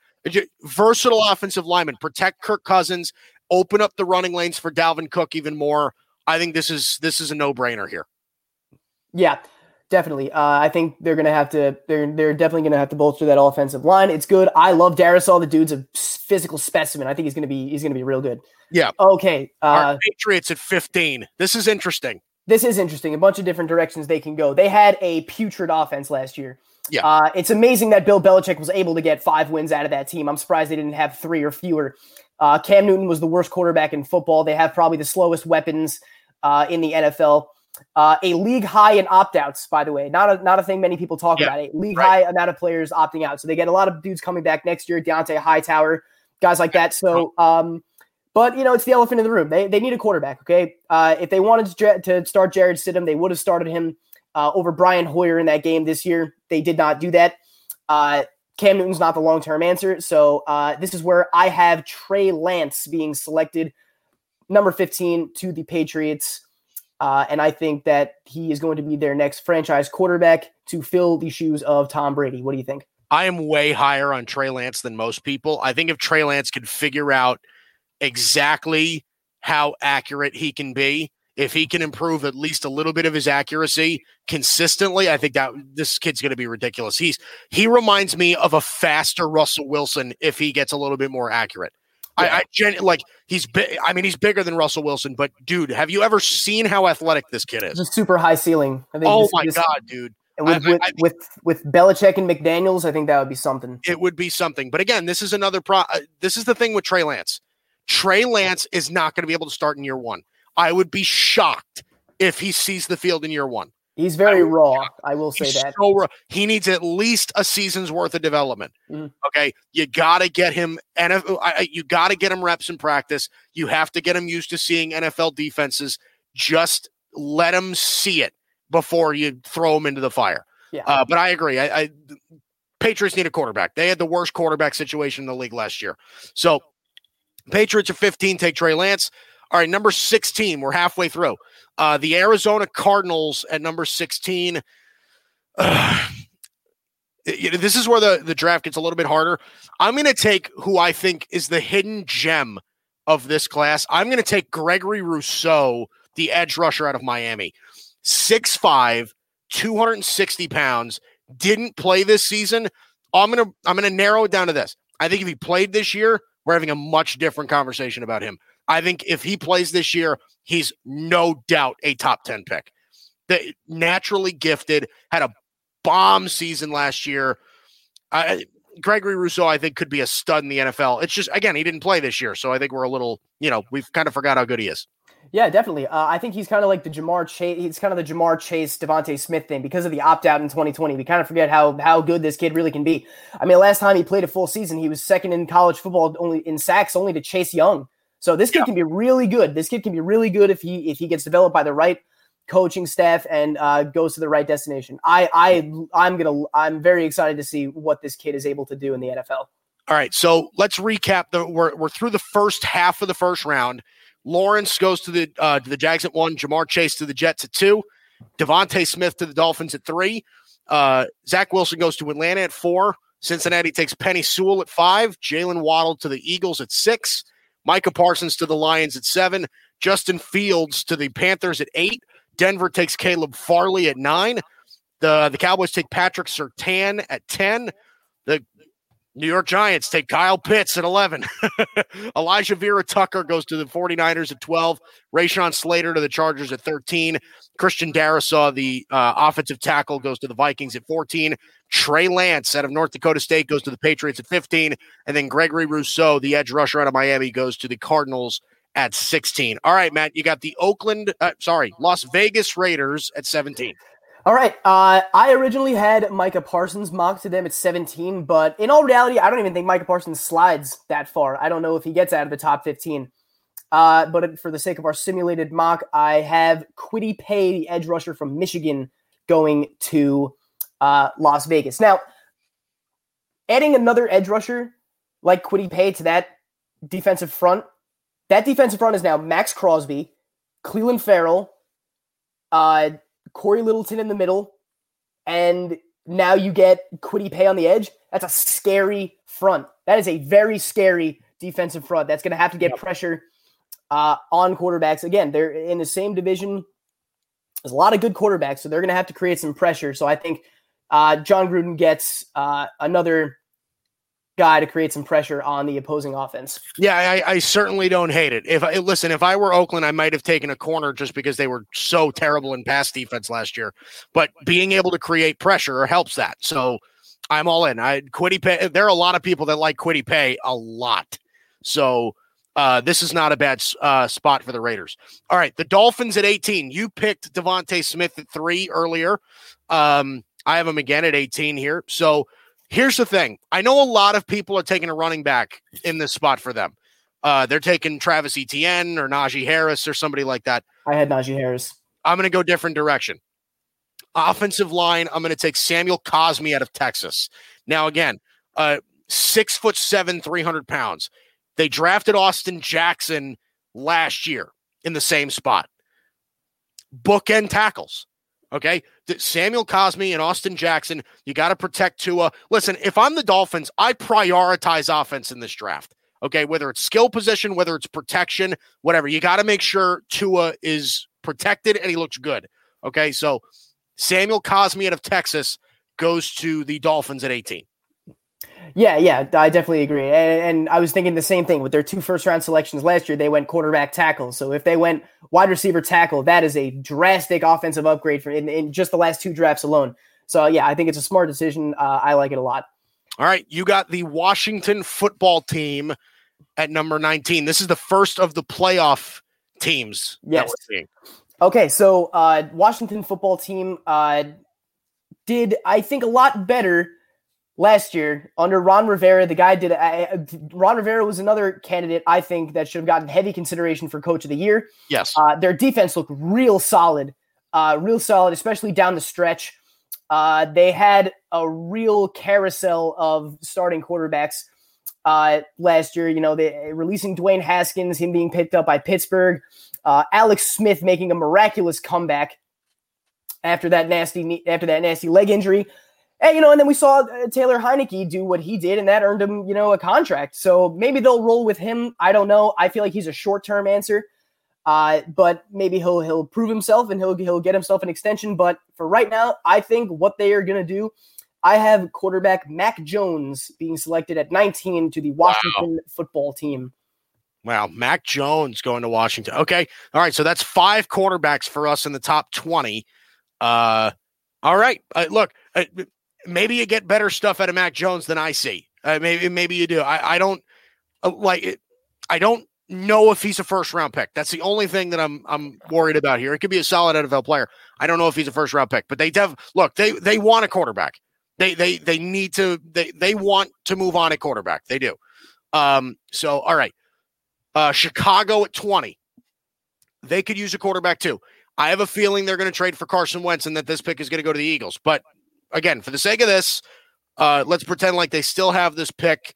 S2: Versatile offensive lineman, protect Kirk Cousins, open up the running lanes for Dalvin Cook even more. I think this is this is a no-brainer here.
S3: Yeah, definitely. Uh, I think they're gonna have to. They're they're definitely gonna have to bolster that offensive line. It's good. I love Darrisaw. The dude's a physical specimen. I think he's gonna be he's gonna be real good.
S2: Yeah.
S3: Okay. Uh,
S2: Patriots at 15. This is interesting.
S3: this is interesting. A bunch of different directions they can go. They had a putrid offense last year.
S2: Yeah.
S3: Uh, it's amazing that Bill Belichick was able to get five wins out of that team. I'm surprised they didn't have three or fewer. Uh, Cam Newton was the worst quarterback in football. They have probably the slowest weapons uh, in the NFL. Uh, a league high in opt outs, by the way, not a not a thing many people talk
S2: Yeah,
S3: about. A league
S2: right.
S3: high amount of players opting out, so they get a lot of dudes coming back next year. Dont'a Hightower, guys like that. So, um, but you know, it's the elephant in the room. They they need a quarterback. Okay, uh, if they wanted to, to start Jarrett Stidham, they would have started him uh, over Brian Hoyer in that game this year. They did not do that. Uh, Cam Newton's not the long term answer. So uh, this is where I have Trey Lance being selected, number 15 to the Patriots. Uh, and I think that he is going to be their next franchise quarterback to fill the shoes of Tom Brady. What do you think?
S2: I am way higher on Trey Lance than most people. I think if Trey Lance could figure out exactly how accurate he can be, if he can improve at least a little bit of his accuracy consistently, I think that this kid's going to be ridiculous. He's he reminds me of a faster Russell Wilson if he gets a little bit more accurate. I, I gen, like he's bi- I mean he's bigger than Russell Wilson, but dude, have you ever seen how athletic this kid is?
S3: a super high ceiling. I think
S2: Oh my
S3: this-
S2: god, dude.
S3: and With,
S2: I- I-
S3: with,
S2: I
S3: with, with Belichick and McDaniels, I think that would be something.
S2: it would be something. But again, this is another pro. uh, This is the thing with Trey Lance. Trey Lance is not going to be able to start in year one. I would be shocked if he sees the field in year one.
S3: He's very
S2: I
S3: raw. I will say
S2: He's
S3: that.
S2: so raw. he needs at least a season's worth of development.
S3: Mhm.
S2: Okay, you got to get him. NFL, you got to get him reps in practice. You have to get him used to seeing NFL defenses. Just let him see it before you throw him into the fire.
S3: Yeah.
S2: Uh, but I agree. I, I Patriots need a quarterback. They had the worst quarterback situation in the league last year. So Patriots are 15, take Trey Lance. All right, number 16. We're halfway through. Uh, the Arizona Cardinals at number 16. Uh, this is where the, the draft gets a little bit harder. I'm going to take who I think is the hidden gem of this class. I'm going to take Gregory Rousseau, the edge rusher out of Miami. 6'5, 260 pounds, didn't play this season. I'm going to I'm going to narrow it down to this. I think if he played this year, we're having a much different conversation about him. I think if he plays this year, he's no doubt a top 10 pick. The naturally gifted, had a bomb season last year. Gregory Rousseau, I think, could be a stud in the NFL. It's just, again, he didn't play this year. So I think we're a little, you know, we've kind of forgot how good he is.
S3: Yeah, definitely. Uh, I think he's kind of like the Ja'Marr Chase. He's kind of the Ja'Marr Chase, DeVonta Smith thing because of the opt out in 2020. We kind of forget how how good this kid really can be. I mean, last time he played a full season, he was second in college football only in sacks, only to Chase Young. So this kid yeah. can be really good. This kid can be really good if he if he gets developed by the right coaching staff and uh, goes to the right destination. I I I'm gonna I'm very excited to see what this kid is able to do in the NFL.
S2: All right, so let's recap. The we're we're through the first half of the first round. Lawrence goes to the uh, to the Jags at one. Ja'Marr Chase to the Jets at two. DeVonta Smith to the Dolphins at three. Uh, Zach Wilson goes to Atlanta at four. Cincinnati takes Penei Sewell at five. Jaylen Waddle to the Eagles at six. Micah Parsons to the Lions at seven. Justin Fields to the Panthers at eight. Denver takes Caleb Farley at nine. The the Cowboys take Patrick Surtain at 10. The New York Giants take Kyle Pitts at 11. Alijah Vera-Tucker goes to the 49ers at 12. Rashawn Slater to the Chargers at 13. Christian Darrisaw, the uh, offensive tackle, goes to the Vikings at 14. Trey Lance out of North Dakota State goes to the Patriots at 15. And then Gregory Rousseau, the edge rusher out of Miami, goes to the Cardinals at 16. All right, Matt, you got the Oakland, uh, sorry, Las Vegas Raiders at 17.
S3: All right. Uh, I originally had Micah Parsons mocked to them at 17, but in all reality, I don't even think Micah Parsons slides that far. I don't know if he gets out of the top 15. Uh, but for the sake of our simulated mock, I have Kwity Paye, the edge rusher from Michigan, going to uh, Las Vegas. Now, adding another edge rusher like Kwity Paye to that defensive front, that defensive front is now Maxx Crosby, Clelin Ferrell, uh, Cory Littleton in the middle, and now you get Kwity Paye on the edge. That's a scary front. That is a very scary defensive front. That's going to have to get yep. pressure uh, on quarterbacks. Again, they're in the same division. There's a lot of good quarterbacks, so they're going to have to create some pressure. So I think uh, Jon Gruden gets uh, another guy to create some pressure on the opposing offense.
S2: Yeah, I, I, certainly don't hate it. If I listen, if I were Oakland, I might have taken a corner just because they were so terrible in pass defense last year. But being able to create pressure helps that. So I'm all in. I Kwity Paye. There are a lot of people that like Kwity Paye a lot. So uh, this is not a bad uh, spot for the Raiders. All right, the Dolphins at 18. You picked DeVonta Smith at three earlier. Um, I have him again at 18 here. So Here's the thing. I know a lot of people are taking a running back in this spot for them. Uh, they're taking Travis Etienne or Najee Harris or somebody like that.
S3: I had Najee Harris.
S2: I'm going to go different direction. Offensive line, I'm going to take Samuel Cosmi out of Texas. Now, again, uh, six foot seven, 300 pounds. They drafted Austin Jackson last year in the same spot. Bookend tackles. Okay. Samuel Cosmi and Austin Jackson, you got to protect Tua. Listen, if I'm the Dolphins, I prioritize offense in this draft. Okay. Whether it's skill position, whether it's protection, whatever, you got to make sure Tua is protected and he looks good. Okay. So Samuel Cosmi out of Texas goes to the Dolphins at 18.
S3: Yeah, yeah, I definitely agree. And, and, I was thinking the same thing with their two first round selections last year. They went quarterback tackle. So if they went wide receiver tackle, that is a drastic offensive upgrade for in, in just the last two drafts alone. So yeah, I think it's a smart decision. Uh, I like it a lot.
S2: All right, you got the Washington football team at number 19. This is the first of the playoff teams.
S3: Yes. Okay, so uh, Washington football team uh, did I think a lot better last year under Ron Rivera. The guy did. Uh, Ron Rivera was another candidate I think that should have gotten heavy consideration for Coach of the Year.
S2: Yes,
S3: uh, their defense looked real solid, uh, real solid, especially down the stretch. Uh, they had a real carousel of starting quarterbacks. uh, last year. You know, they releasing Dwayne Haskins, him being picked up by Pittsburgh, uh, Alex Smith making a miraculous comeback after that nasty after that nasty leg injury. And, you know, and then we saw uh, Taylor Heinicke do what he did, and that earned him, you know, a contract. So maybe they'll roll with him. I don't know. I feel like he's a short term answer, uh, but maybe he'll he'll prove himself and he'll he'll get himself an extension. But for right now, I think what they are going to do. I have quarterback Mac Jones being selected at 19 to the Washington wow. football team.
S2: Wow, Mac Jones going to Washington. Okay, all right. So that's five quarterbacks for us in the top 20. Uh, all right. Uh, look, uh, maybe you get better stuff out of Mac Jones than I see. Uh, maybe maybe you do. I, I don't uh, like. I don't know if he's a first round pick. That's the only thing that I'm I'm worried about here. It could be a solid NFL player. I don't know if he's a first round pick, but they dev look they they want a quarterback. They they they need to they they want to move on a quarterback. They do. Um. So all right. Uh, Chicago at twenty. They could use a quarterback too. I have a feeling they're going to trade for Carson Wentz and that this pick is going to go to the Eagles. But again, for the sake of this, uh, let's pretend like they still have this pick.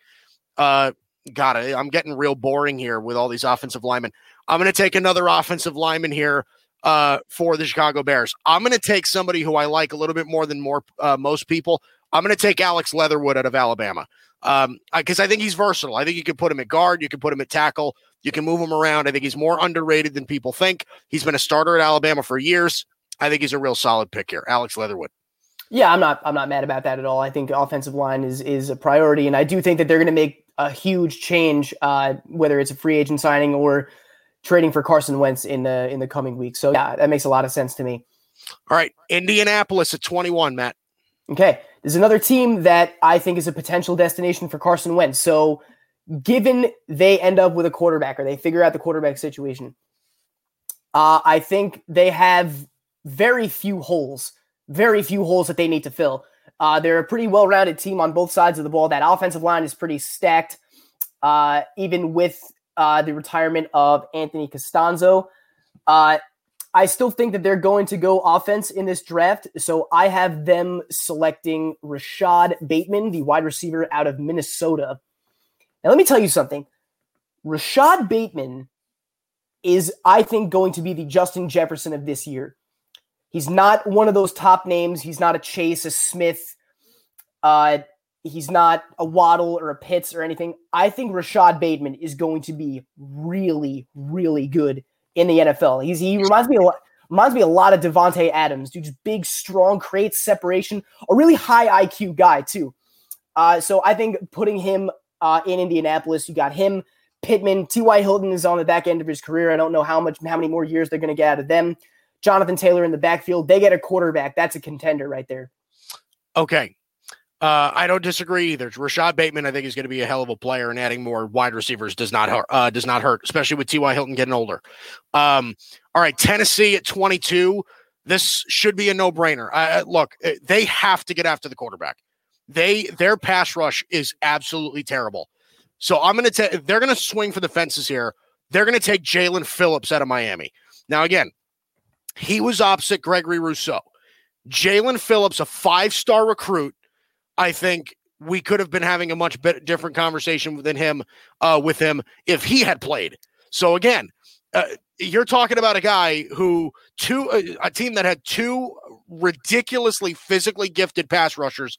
S2: Uh, God, I, I'm getting real boring here with all these offensive linemen. I'm going to take another offensive lineman here uh, for the Chicago Bears. I'm going to take somebody who I like a little bit more than more uh, most people. I'm going to take Alex Leatherwood out of Alabama because um, I think he's versatile. I think you can put him at guard, you can put him at tackle, you can move him around. I think he's more underrated than people think. He's been a starter at Alabama for years. I think he's a real solid pick here, Alex Leatherwood.
S3: Yeah, I'm not. I'm not mad about that at all. I think offensive line is is a priority, and I do think that they're going to make a huge change, uh, whether it's a free agent signing or trading for Carson Wentz in the in the coming weeks. So yeah, that makes a lot of sense to me.
S2: All right, Indianapolis at 21, Matt.
S3: Okay, there's another team that I think is a potential destination for Carson Wentz. So, given they end up with a quarterback or they figure out the quarterback situation, uh, I think they have very few holes very few holes that they need to fill. Uh, they're a pretty well rounded team on both sides of the ball. That offensive line is pretty stacked, uh, even with uh, the retirement of Anthony Castonzo. Uh, I still think that they're going to go offense in this draft. So I have them selecting Rashod Bateman, the wide receiver out of Minnesota. Now, let me tell you something. Rashod Bateman is, I think, going to be the Justin Jefferson of this year. He's not one of those top names. He's not a Chase, a Smith. Uh, he's not a Waddle or a Pitts or anything. I think Rashod Bateman is going to be really, really good in the NFL. He's he reminds me a lot. Reminds me a lot of Davante Adams, dude. Just big, strong, creates separation. A really high IQ guy too. Uh, so I think putting him uh, in Indianapolis, you got him, Pittman, T.Y. Hilton is on the back end of his career. I don't know how much, how many more years they're going to get out of them. Jonathan Taylor in the backfield. They get a quarterback. That's a contender right there.
S2: Okay. Uh, I don't disagree either. Rashod Bateman, I think, is going to be a hell of a player, and adding more wide receivers does not hurt. Uh, does not hurt, especially with T.Y. Hilton getting older. Um, all right, Tennessee at 22. This should be a no-brainer. Uh, look, uh, they have to get after the quarterback. They their pass rush is absolutely terrible. So I'm going to take. They're going to swing for the fences here. They're going to take Jaelan Phillips out of Miami. Now, again, he was opposite Gregory Rousseau. Jaelan Phillips, a five star recruit, I think we could have been having a much bit different conversation than him uh, with him if he had played. So again, uh, you're talking about a guy who two uh, a team that had two ridiculously physically gifted pass rushers.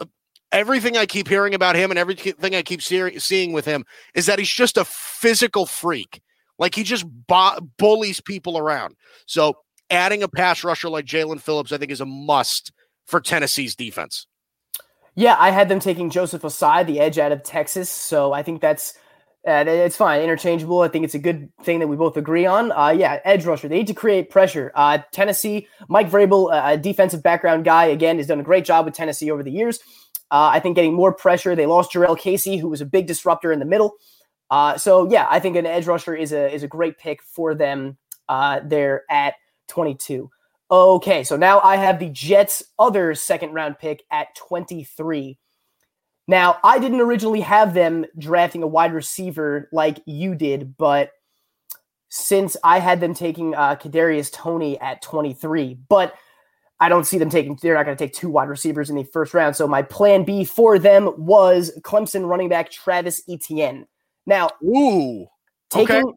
S2: Uh, everything I keep hearing about him and everything I keep see- seeing with him is that he's just a physical freak. Like he just bo- bullies people around. So adding a pass rusher like Jaelan Phillips, I think, is a must for Tennessee's defense.
S3: Yeah, I had them taking Joseph Ossai, the edge out of Texas. So I think that's uh, it's fine, interchangeable. I think it's a good thing that we both agree on. Uh, yeah, edge rusher. They need to create pressure. Uh, Tennessee, Mike Vrabel, a defensive background guy, again, has done a great job with Tennessee over the years. Uh, I think getting more pressure. They lost Jurrell Casey, who was a big disruptor in the middle. Uh, so yeah, I think an edge rusher is a is a great pick for them uh, there at 22. Okay, so now I have the Jets' other second round pick at 23. Now, I didn't originally have them drafting a wide receiver like you did, but since I had them taking uh, Kadarius Toney at 23, but I don't see them taking. They're not going to take two wide receivers in the first round. So my plan B for them was Clemson running back Travis Etienne. Now,
S2: Ooh.
S3: taking
S2: Okay.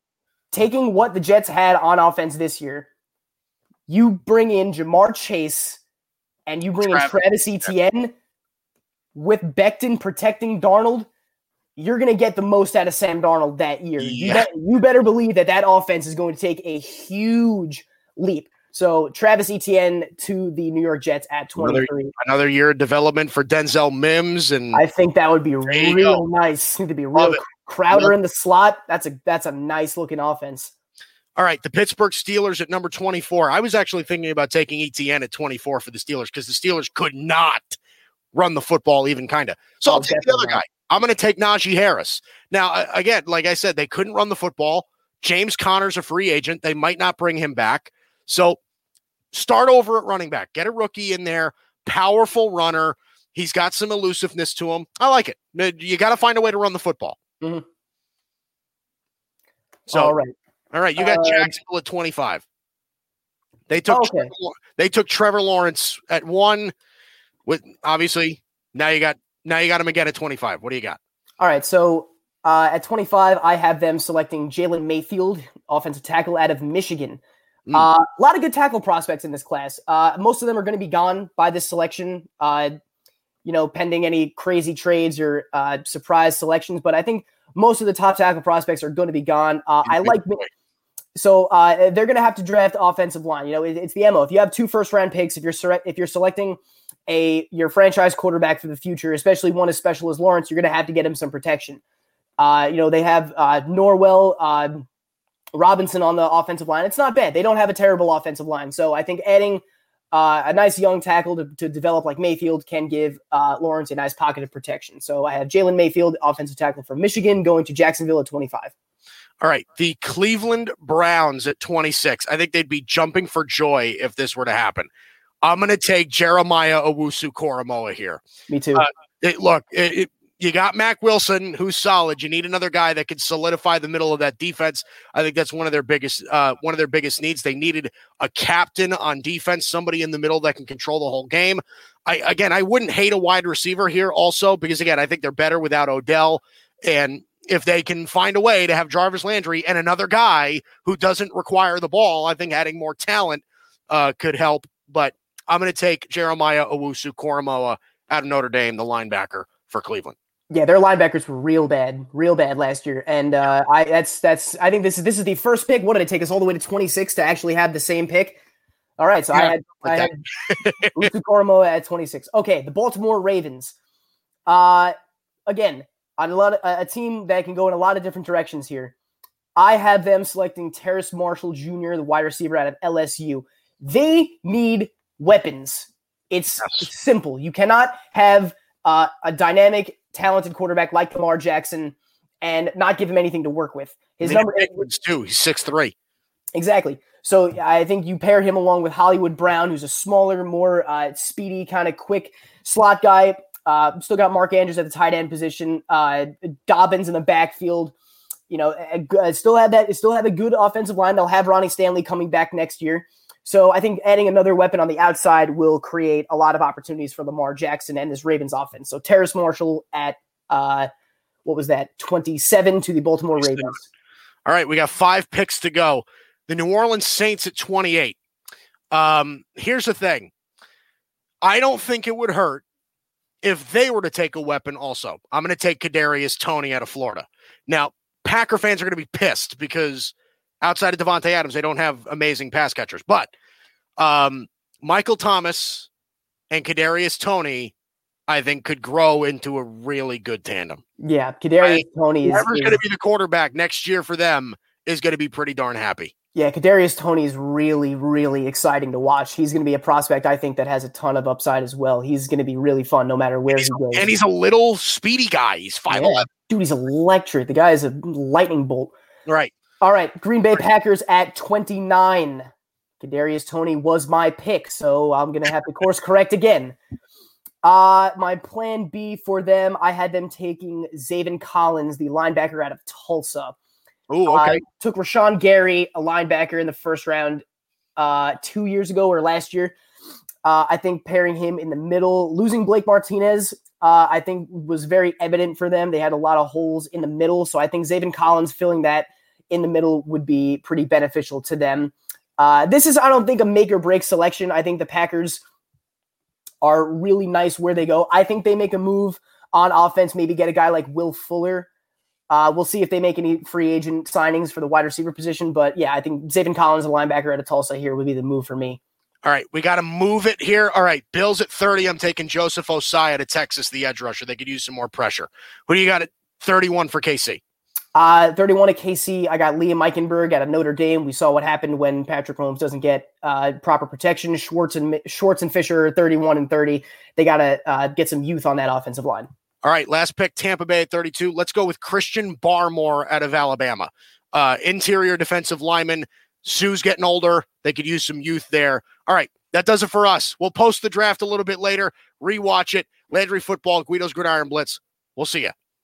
S3: taking what the Jets had on offense this year, you bring in Ja'Marr Chase and you bring
S2: Trav-
S3: in Travis Etienne with Becton protecting Darnold. You're going to get the most out of Sam Darnold that year. You,
S2: Yeah.
S3: bet, you better believe that that offense is going to take a huge leap. So Travis Etienne to the New York Jets at 23.
S2: Another year of development for Denzel Mims and
S3: I think that would be
S2: you
S3: real nice. To be real. Crowder in the slot. That's a that's a nice looking offense.
S2: All right, the Pittsburgh Steelers at number 24. I was actually thinking about taking Etienne at 24 for the Steelers because the Steelers could not run the football even kind of. So
S3: Oh,
S2: I'll take the other guy. I'm going to take Najee Harris. Now, again, like I said, they couldn't run the football. James Conner's a free agent. They might not bring him back. So start over at running back. Get a rookie in there, powerful runner. He's got some elusiveness to him. I like it. You got to find a way to run the football.
S3: Mhm.
S2: So,
S3: All right.
S2: All right, you got
S3: Uh,
S2: Jacksonville at 25. They took
S3: Oh, Okay.
S2: Trevor, they took Trevor Lawrence at one with obviously now you got now you got him again at 25. What do you got?
S3: All right. So uh, at 25, I have them selecting Jalen Mayfield, offensive tackle out of Michigan.
S2: Mm.
S3: Uh, a lot of good tackle prospects in this class. Uh, most of them are going to be gone by this selection. Uh, you know, pending any crazy trades or uh, surprise selections. But I think most of the top tackle prospects are going to be gone. Uh, I like so uh, they're going to have to draft offensive line. You know, it- it's the mo. If you have two first round picks, if you're if you're selecting a your franchise quarterback for the future, especially one as special as Lawrence, you're going to have to get him some protection. Uh, you know, they have uh, Norwell, uh, Robinson on the offensive line. It's not bad. They don't have a terrible offensive line. So I think adding uh, a nice young tackle to, to develop like Mayfield can give uh, Lawrence a nice pocket of protection. So I have Jalen Mayfield, offensive tackle from Michigan, going to Jacksonville at 25.
S2: All right, the Cleveland Browns at 26. I think they'd be jumping for joy if this were to happen. I'm going to take Jeremiah Owusu-Koramoah here.
S3: Me too.
S2: Uh, It, look, it, it- you got Mack Wilson, who's solid. You need another guy that can solidify the middle of that defense. I think that's one of their biggest uh, one of their biggest needs. They needed a captain on defense, somebody in the middle that can control the whole game. I again, I wouldn't hate a wide receiver here also because again, I think they're better without Odell. And if they can find a way to have Jarvis Landry and another guy who doesn't require the ball, I think adding more talent uh, could help. But I'm going to take Jeremiah Owusu-Koramoah out of Notre Dame, the linebacker for Cleveland.
S3: Yeah, their linebackers were real bad, real bad last year, and uh, I that's that's I think this is this is the first pick. What did it take us all the way to twenty six to actually have the same pick? All right, so I
S2: Yeah,
S3: had I had Usu Koramoah at twenty six. Okay, the Baltimore Ravens. Uh, again, on a lot of, a team that can go in a lot of different directions here. I have them selecting Terrace Marshall Jr., the wide receiver out of LSU. They need weapons. It's,
S2: Yes.
S3: simple. You cannot have uh, a dynamic, talented quarterback like Lamar Jackson and not give him anything to work with. His number
S2: too. He's six three.
S3: Exactly. So I think you pair him along with Hollywood Brown, who's a smaller, more uh, speedy, kind of quick slot guy. Uh, still got Mark Andrews at the tight end position. Uh, Dobbins in the backfield. You know, uh, still have that. Still have a good offensive line. They'll have Ronnie Stanley coming back next year. So I think adding another weapon on the outside will create a lot of opportunities for Lamar Jackson and this Ravens offense. So Terrace Marshall at uh, what was that? Twenty-seven to the Baltimore
S2: 27.
S3: Ravens.
S2: All right, we got five picks to go. The New Orleans Saints at 28. Um, here's the thing. I don't think it would hurt if they were to take a weapon also. I'm going to take Kadarius Toney out of Florida. Now, Packer fans are going to be pissed because outside of Davante Adams, they don't have amazing pass catchers. But um, Michael Thomas and Kadarius Toney, I think, could grow into a really good tandem.
S3: Yeah, Kadarius Tony is,
S2: Whoever's
S3: is-
S2: going to be the quarterback next year for them is going to be pretty darn happy.
S3: Yeah, Kadarius Toney is really, really exciting to watch. He's going to be a prospect I think that has a ton of upside as well. He's going to be really fun no matter where he goes.
S2: And he's a little speedy guy. He's 5'11.
S3: Yeah. Dude, he's electric. The guy is a lightning bolt.
S2: Right.
S3: All right, Green Bay Packers at 29. Kadarius Toney was my pick, so I'm going to have to course correct again. Uh, my plan B for them, I had them taking Zaven Collins, the linebacker out of Tulsa.
S2: Oh,
S3: I
S2: okay.
S3: took Rashan Gary, a linebacker, in the first round uh, two years ago or last year. Uh, I think pairing him in the middle, losing Blake Martinez, uh, I think was very evident for them. They had a lot of holes in the middle. So I think Zaven Collins filling that in the middle would be pretty beneficial to them. Uh, this is, I don't think, a make or break selection. I think the Packers are really nice where they go. I think they make a move on offense, maybe get a guy like Will Fuller. Uh, we'll see if they make any free agent signings for the wide receiver position. But yeah, I think Zaven Collins, a linebacker out of Tulsa, here would be the move for me.
S2: All right, we got to move it here. All right, Bills at 30. I'm taking Joseph Ossai to Texas, the edge rusher. They could use some more pressure. Who do you got at 31 for KC?
S3: Uh, 31 at KC. I got Liam Eichenberg out of Notre Dame. We saw what happened when Patrick Mahomes doesn't get uh, proper protection. Schwartz and Schwartz and Fisher, 31 and 30. They got to uh, get some youth on that offensive line.
S2: All right, last pick, Tampa Bay at 32. Let's go with Christian Barmore out of Alabama. Uh, interior defensive lineman. Suh's getting older. They could use some youth there. All right, that does it for us. We'll post the draft a little bit later, rewatch it. Landry Football, Guido's Gridiron Blitz. We'll see you.